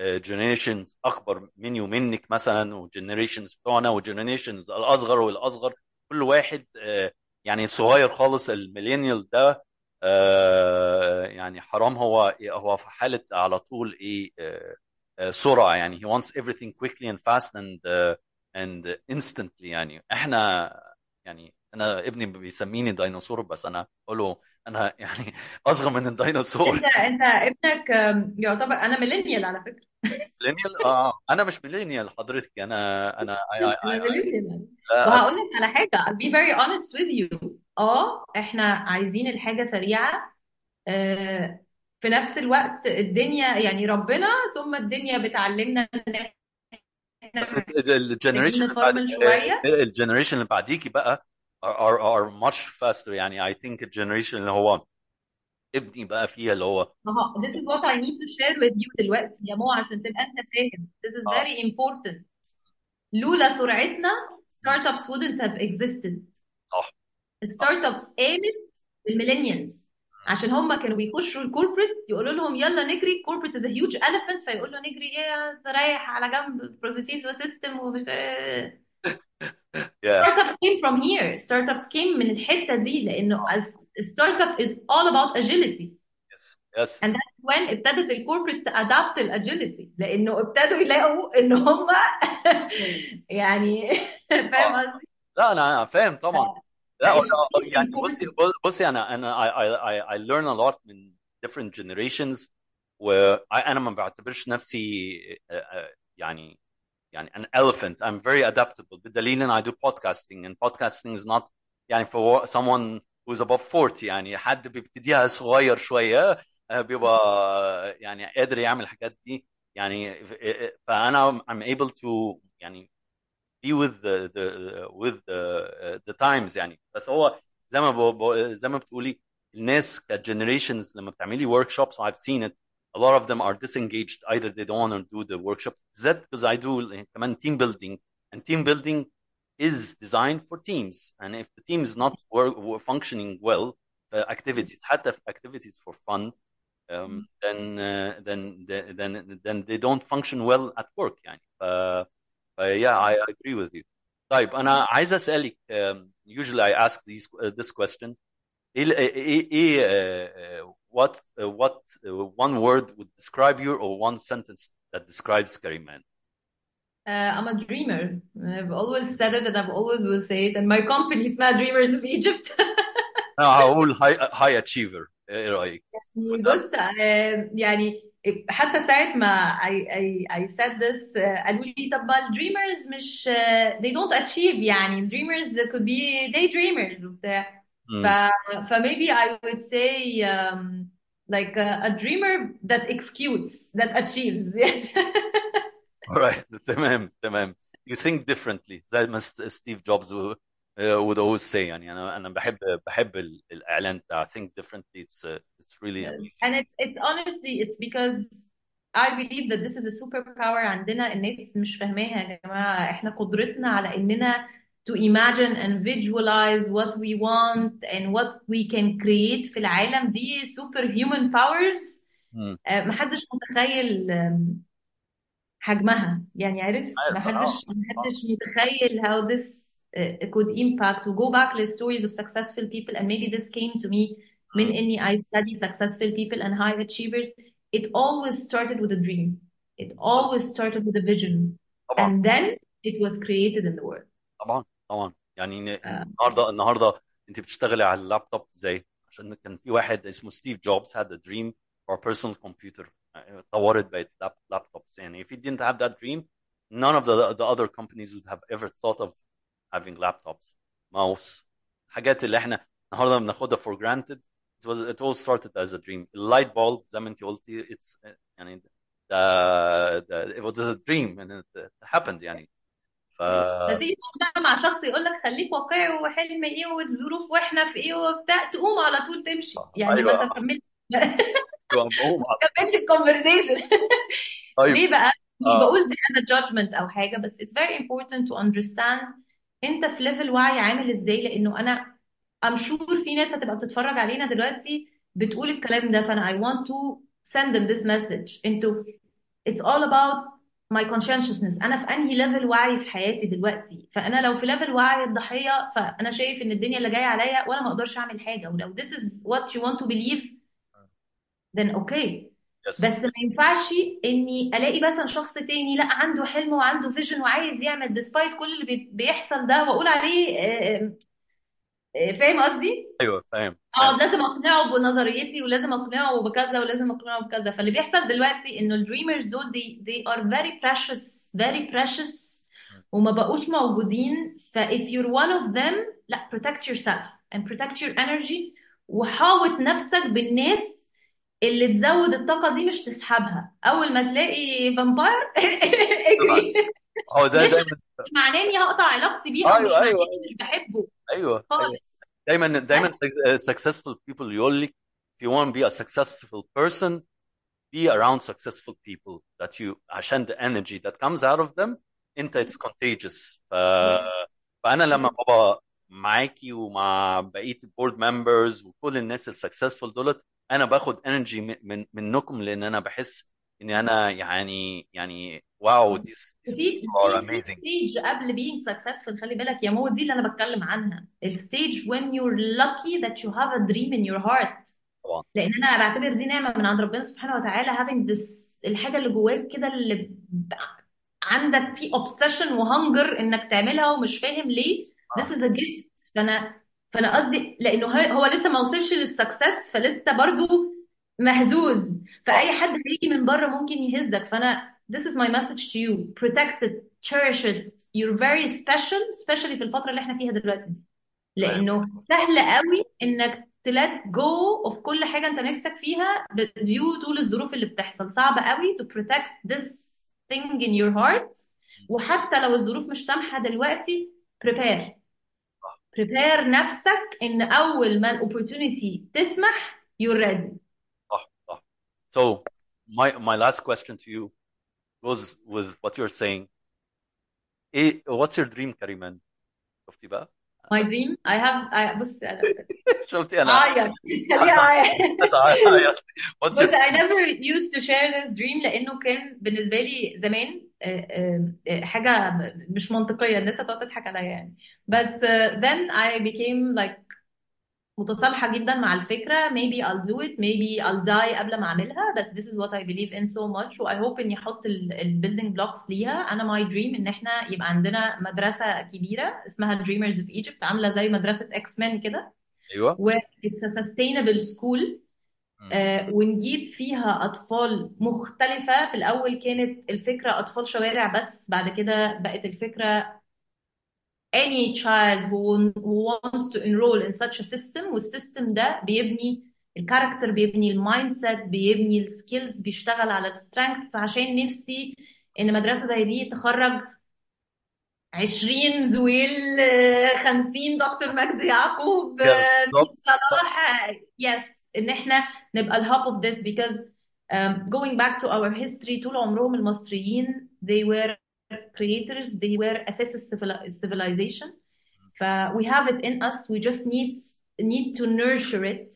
A: generations أكبر مني ومنك مثلا و generations بتوعنا و generations الأصغر والأصغر كل واحد آه، يعني صغير خالص ال millennial ده آه، يعني حرام. هو هو في حالة على طول إيه آه، آه، سرعة. يعني he wants everything quickly and fast and and instantly. يعني إحنا يعني أنا ابني بيسميني ديناصور بس أنا بقول له أنا يعني أصغر من الديناصور.
B: أنت أنت ابنك يعتبر أنا millennial على فكرة.
A: millennial آه أنا مش millennial حضرتك. أنا أنا I,
B: millennial
A: لا.
B: وهقول لك على حاجة. I'll be very honest with you. آه إحنا عايزين الحاجة سريعة آه، في نفس الوقت الدنيا يعني ربنا ثم الدنيا بتعلمنا إن إحنا
A: بس
B: محتاجين
A: ال generation اللي بعد
B: نفرمل شوية.
A: ال generation اللي بعديكي بقى are, are, are much faster. يعني I think ال generation اللي هو ابني بقى فيها اللي هو
B: ما هو this is what I need to share with you دلوقتي يا مو عشان تبقى أنت فاهم. This is
A: آه.
B: very important. لولا سرعتنا ابس wouldn't have existed.
A: صح.
B: ال startups قامت بال millennials عشان هم كانوا بيخشوا ال corporate يقولوا لهم يلا نجري corporate is huge elephant فيقول له نجري إيه تريح على جنب processes و system ومش
A: yeah.
B: startups came from here. startups came من الحتة دي لأنه ستارت اب is all about agility.
A: Yes. Yes.
B: And that's when ابتدت الكوربريت تادابت الاجيلتي لأنه ابتدوا يلاقوا إن هم يعني فاهم
A: آه.
B: قصدي؟
A: لا أنا أنا فاهم طبعا. لا
B: ف
A: ولا
B: it's really
A: يعني بصي
B: important
A: بصي انا انا I, I, I I learn a lot من different generations وانا ما بعتبرش نفسي آه، آه، يعني يعني an elephant I'm very adaptable بدليل ان I do podcasting and podcasting is not يعني for someone who's above 40 يعني حد بيبتديها صغير شوية آه، بيبقى يعني قادر يعمل الحاجات دي يعني فأنا I'm able to يعني be with the, the with the, the times يعني بس هو زي ما ب- ب- زي ما بتقولي الناس كجنريشنز لما بتعملي workshops I've seen it a lot of them are disengaged either they don't want to do the workshop بالذات because I do كمان team building and team building is designed for teams and if the team is not work, functioning well uh, activities حتى في activities for fun um, then, uh, then then then they don't function well at work يعني ف, ف yeah I agree with you طيب أنا عايز أسألك um, usually I ask these, uh, this question ايه ال- ايه ايه uh, uh, what uh, what uh, one word would describe you or one sentence that describes Kariman
B: Uh, I'm a dreamer. I've always said it and I've always will say it. And my company is Mad Dreamers of Egypt.
A: انا هقول high, high achiever ايه رأيك؟
B: يعني بص آه، يعني حتى ساعة ما I, I, I said this آه، قالوا لي طب ما الدريمرز مش آه، they don't achieve يعني dreamers could be daydreamers وبتاع ف,
A: مم.
B: ف maybe I would say um, like a, a dreamer that executes that achieves yes
A: alright تمام تمام you think differently زي ما ست- ستيف جوبز و- uh, would always say يعني انا انا بحب بحب ال- الاعلان بتاع think differently it's uh, it's really amazing
B: and it's it's honestly it's because I believe that this is a superpower عندنا الناس مش فاهماها يا جماعة احنا قدرتنا على اننا to imagine and visualize what we want and what we can create في العالم دي superhuman powers
A: مم.
B: آه، محدش متخيل آم، حجمها يعني عارف
A: عارف اه
B: محدش
A: اه
B: محدش متخيل how this uh, could impact to go back to stories of successful people and maybe this came to me من
A: مم.
B: اني I study successful people and high achievers it always started with a dream it always started with a vision
A: طبعا
B: and then it was created in the world
A: طبعا طبعا يعني ن-
B: آه،
A: النهارده النهارده انت بتشتغلي على اللابتوب ازاي؟ عشان كان في واحد اسمه ستيف جوبز had a dream for a personal computer يعني طورت بقت لاب لابتوبس يعني if he didn't have that dream none of the the other companies would have ever thought of having laptops mouse الحاجات اللي إحنا النهارده بناخدها for granted. It was it all started as a dream. اللايت bulb زي ما انت قلتي it's يعني the, the, it was a dream and it, it happened يعني. ف
B: فتيجي تقعد بقى مع شخص يقول لك خليك واقعي وحلم إيه والظروف وإحنا في إيه وبتاع تقوم على طول تمشي. يعني ما
A: أيوه.
B: تكملش
A: أيوه بقوم
B: ما تكملش ال conversation
A: طيب.
B: ليه بقى؟ مش
A: آه.
B: بقول دي as a judgment أو حاجة بس it's very important to understand انت في level وعي عامل إزاي؟ لأنه أنا I'm sure في ناس هتبقى بتتفرج علينا دلوقتي بتقول الكلام ده. فأنا I want to send them this message أنتوا it's all about my consciousness. أنا في أنهي level وعي في حياتي دلوقتي؟ فأنا لو في level وعي الضحية فأنا شايف إن الدنيا اللي جاية عليا وأنا ما أقدرش أعمل حاجة. ولو this is what you want to believe then okay. بس ما ينفعش إني ألاقي مثلا شخص تاني لا عنده حلم وعنده vision وعايز يعمل despite كل اللي بي- بيحصل ده وأقول عليه آه، آه، فاهم قصدي؟
A: أيوه فاهم فاهم.
B: اقعد لازم أقنعه بنظريتي ولازم أقنعه بكذا ولازم أقنعه بكذا. فاللي بيحصل دلوقتي إنه ال dreamers دول they, they are very precious very precious وما بقوش موجودين. ف if you're one of them لا protect yourself and protect your energy وحاوط نفسك بالناس اللي تزود الطاقة دي مش تسحبها. أول ما تلاقي فامباير اجري.
A: هو ده
B: مش
A: دايما
B: مش معناه إني هقطع علاقتي بيه أو مش
A: أيوه
B: معناه
A: أيوه.
B: إني مش بحبه.
A: أيوه أيوه.
B: خالص.
A: دايما دايما
B: بس.
A: suc- successful people يقول لك if you want to be a successful person be around successful people that you عشان the energy that comes out of them انت it's contagious. ف... فأنا لما بابا معاكي ومع بقية ال board members وكل الناس ال successful دولت أنا باخد energy من منكم لأن أنا بحس إني أنا يعني يعني wow these, these
B: في
A: people are
B: في في
A: amazing.
B: stage قبل being successful خلي بالك يا مو دي اللي أنا بتكلم عنها. ال stage when you're lucky that you have a dream in your heart.
A: طبعا.
B: لأن أنا بعتبر دي نعمة من عند ربنا سبحانه وتعالى having this الحاجة اللي جواك كده اللي عندك في obsession و hunger إنك تعملها ومش فاهم ليه. this is a gift. فأنا فانا قصدي لأنه هو لسه ما وصلش لل success فلسه برضو مهزوز فأي حد هيجي من بره ممكن يهزك. فأنا this is my message to you. Protect it cherish it you're very special especially في الفترة اللي إحنا فيها دلوقتي دي. لأنه سهل قوي إنك ت let go of كل حاجة أنت نفسك فيها ديو طول الظروف اللي بتحصل. صعب قوي to protect this thing in your heart. وحتى لو الظروف مش سامحة دلوقتي prepare. Prepare نفسك ان اول ما الاوبورتونيتي تسمح you're ready
A: صح صح so my my last question to you goes with what you're saying إيه what's your dream كريمان شفتي بقى
B: my dream I have I بص أنا
A: شفتي أنا
B: عيط خليها عيط بص I never used to share this dream لأنه كان بالنسبة لي زمان آه، آه، آه، حاجة مش منطقية الناس هتقعد تضحك عليا يعني. بس آه، then I became like متصالحة جدا مع الفكرة. Maybe I'll do it. Maybe I'll die قبل ما أعملها. بس this is what I believe in so much. و I hope إني أحط ال ال building blocks ليها. أنا my dream إن إحنا يبقى عندنا مدرسة كبيرة اسمها Dreamers of Egypt عاملة زي مدرسة X-Men كده.
A: أيوه.
B: و it's a sustainable school. آه، ونجيب فيها أطفال مختلفة. في الأول كانت الفكرة أطفال شوارع بس بعد كده بقت الفكرة any child who, wants to enroll in such a system وال system ده بيبني ال character بيبني ال mindset بيبني ال skills بيشتغل على ال strength فعشان نفسي إن مدرسة زي دي تخرج 20 زويل آه، 50 دكتور مجدي يعقوب آه، صلاح يس ان احنا نبقى الهاب اوف this because um, going back to our history طول عمرهم المصريين they were creators they were assess civilization ف we have it in us we just need need to nurture it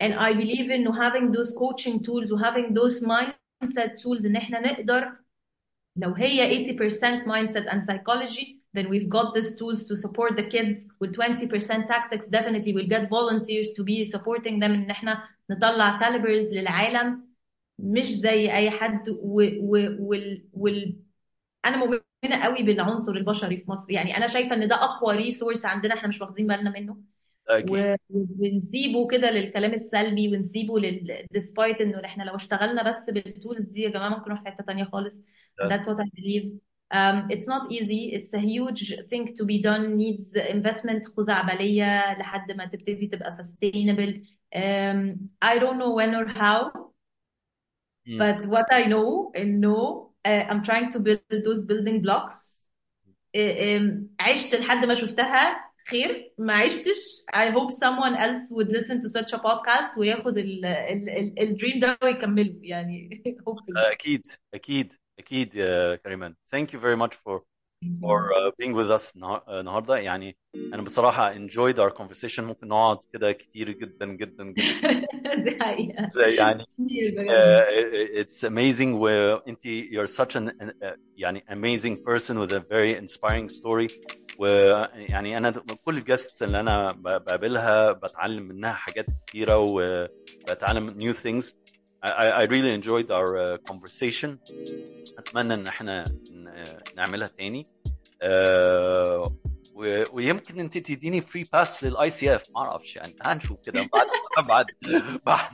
B: and I believe in having those coaching tools و having those mindset tools ان احنا نقدر لو هي 80% mindset and psychology then we've got these tools to support the kids with 20% tactics. Definitely we'll get volunteers to be supporting them ان إحنا نطلع calibers للعالم. مش زي أي حد و, و, وال, وال أنا مؤمنة قوي بالعنصر البشري في مصر. يعني أنا شايفة إن ده أقوى ريسورس عندنا إحنا مش واخدين بالنا منه.
A: أكيد.
B: و- ونسيبه كده للكلام السلبي ونسيبه لل despite إنه إحنا لو اشتغلنا بس بالتولز دي يا جماعة ممكن نروح في حتة تانية خالص. That's what I believe. um, it's not easy it's a huge thing to be done needs investment خزعبليه لحد ما تبتدي تبقى sustainable um, I don't know when or how
A: مم.
B: but what I know انه uh, I'm trying to build those building blocks uh, um, عشت لحد ما شفتها خير ما عشتش I hope someone else would listen to such a podcast وياخد ال ال ال الدريم ده ويكمله يعني hopefully
A: اكيد اكيد أكيد يا كريمان. Thank you very much for for uh, being with us النها- النهارده. يعني أنا بصراحة enjoyed our conversation. ممكن نقعد كده كتير جدا جدا جدا.
B: دي حقيقة.
A: زي يعني؟
B: كتير بجد.
A: Uh, it's amazing وانت you're such an an- uh, يعني amazing person with a very inspiring story. ويعني أنا كل الجاست اللي أنا ب- بقابلها بتعلم منها حاجات كتيرة وبتعلم new things. I, I I really enjoyed our uh, conversation. أتمنى إن إحنا ن- نعملها تاني. uh, و- ويمكن أنت تديني free pass لل ICF ما أعرفش يعني. هنشوف كده بعد بعد بعد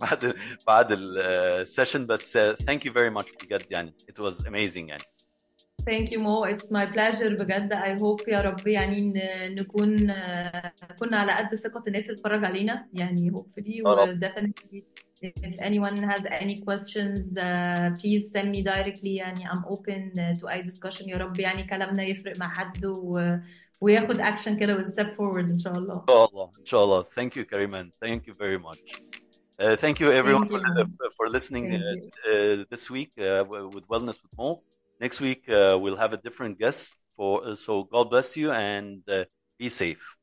A: بعد بعد ال session بس thank you very much بجد يعني. It was amazing يعني.
B: Thank you Mo it's my pleasure بجد I hope يا رب يعني ن- نكون آه، كنا على قد ثقة الناس اللي بتتفرج علينا يعني hopefully
A: يا رب
B: و definitely if anyone has any questions uh, please send me directly يعني I'm open uh, to any discussion يا رب يعني كلامنا يفرق مع حد و... وياخد action كده و step forward إن شاء الله
A: إن شاء الله إن شاء الله thank you Kariman thank you very much Uh, thank you everyone
B: Thank
A: for,
B: you
A: uh, for listening
B: Thank
A: uh,
B: you
A: uh, this week uh, with Wellness with Mo. Next week uh, we'll have a different guest. For uh, so God bless you and uh, be safe.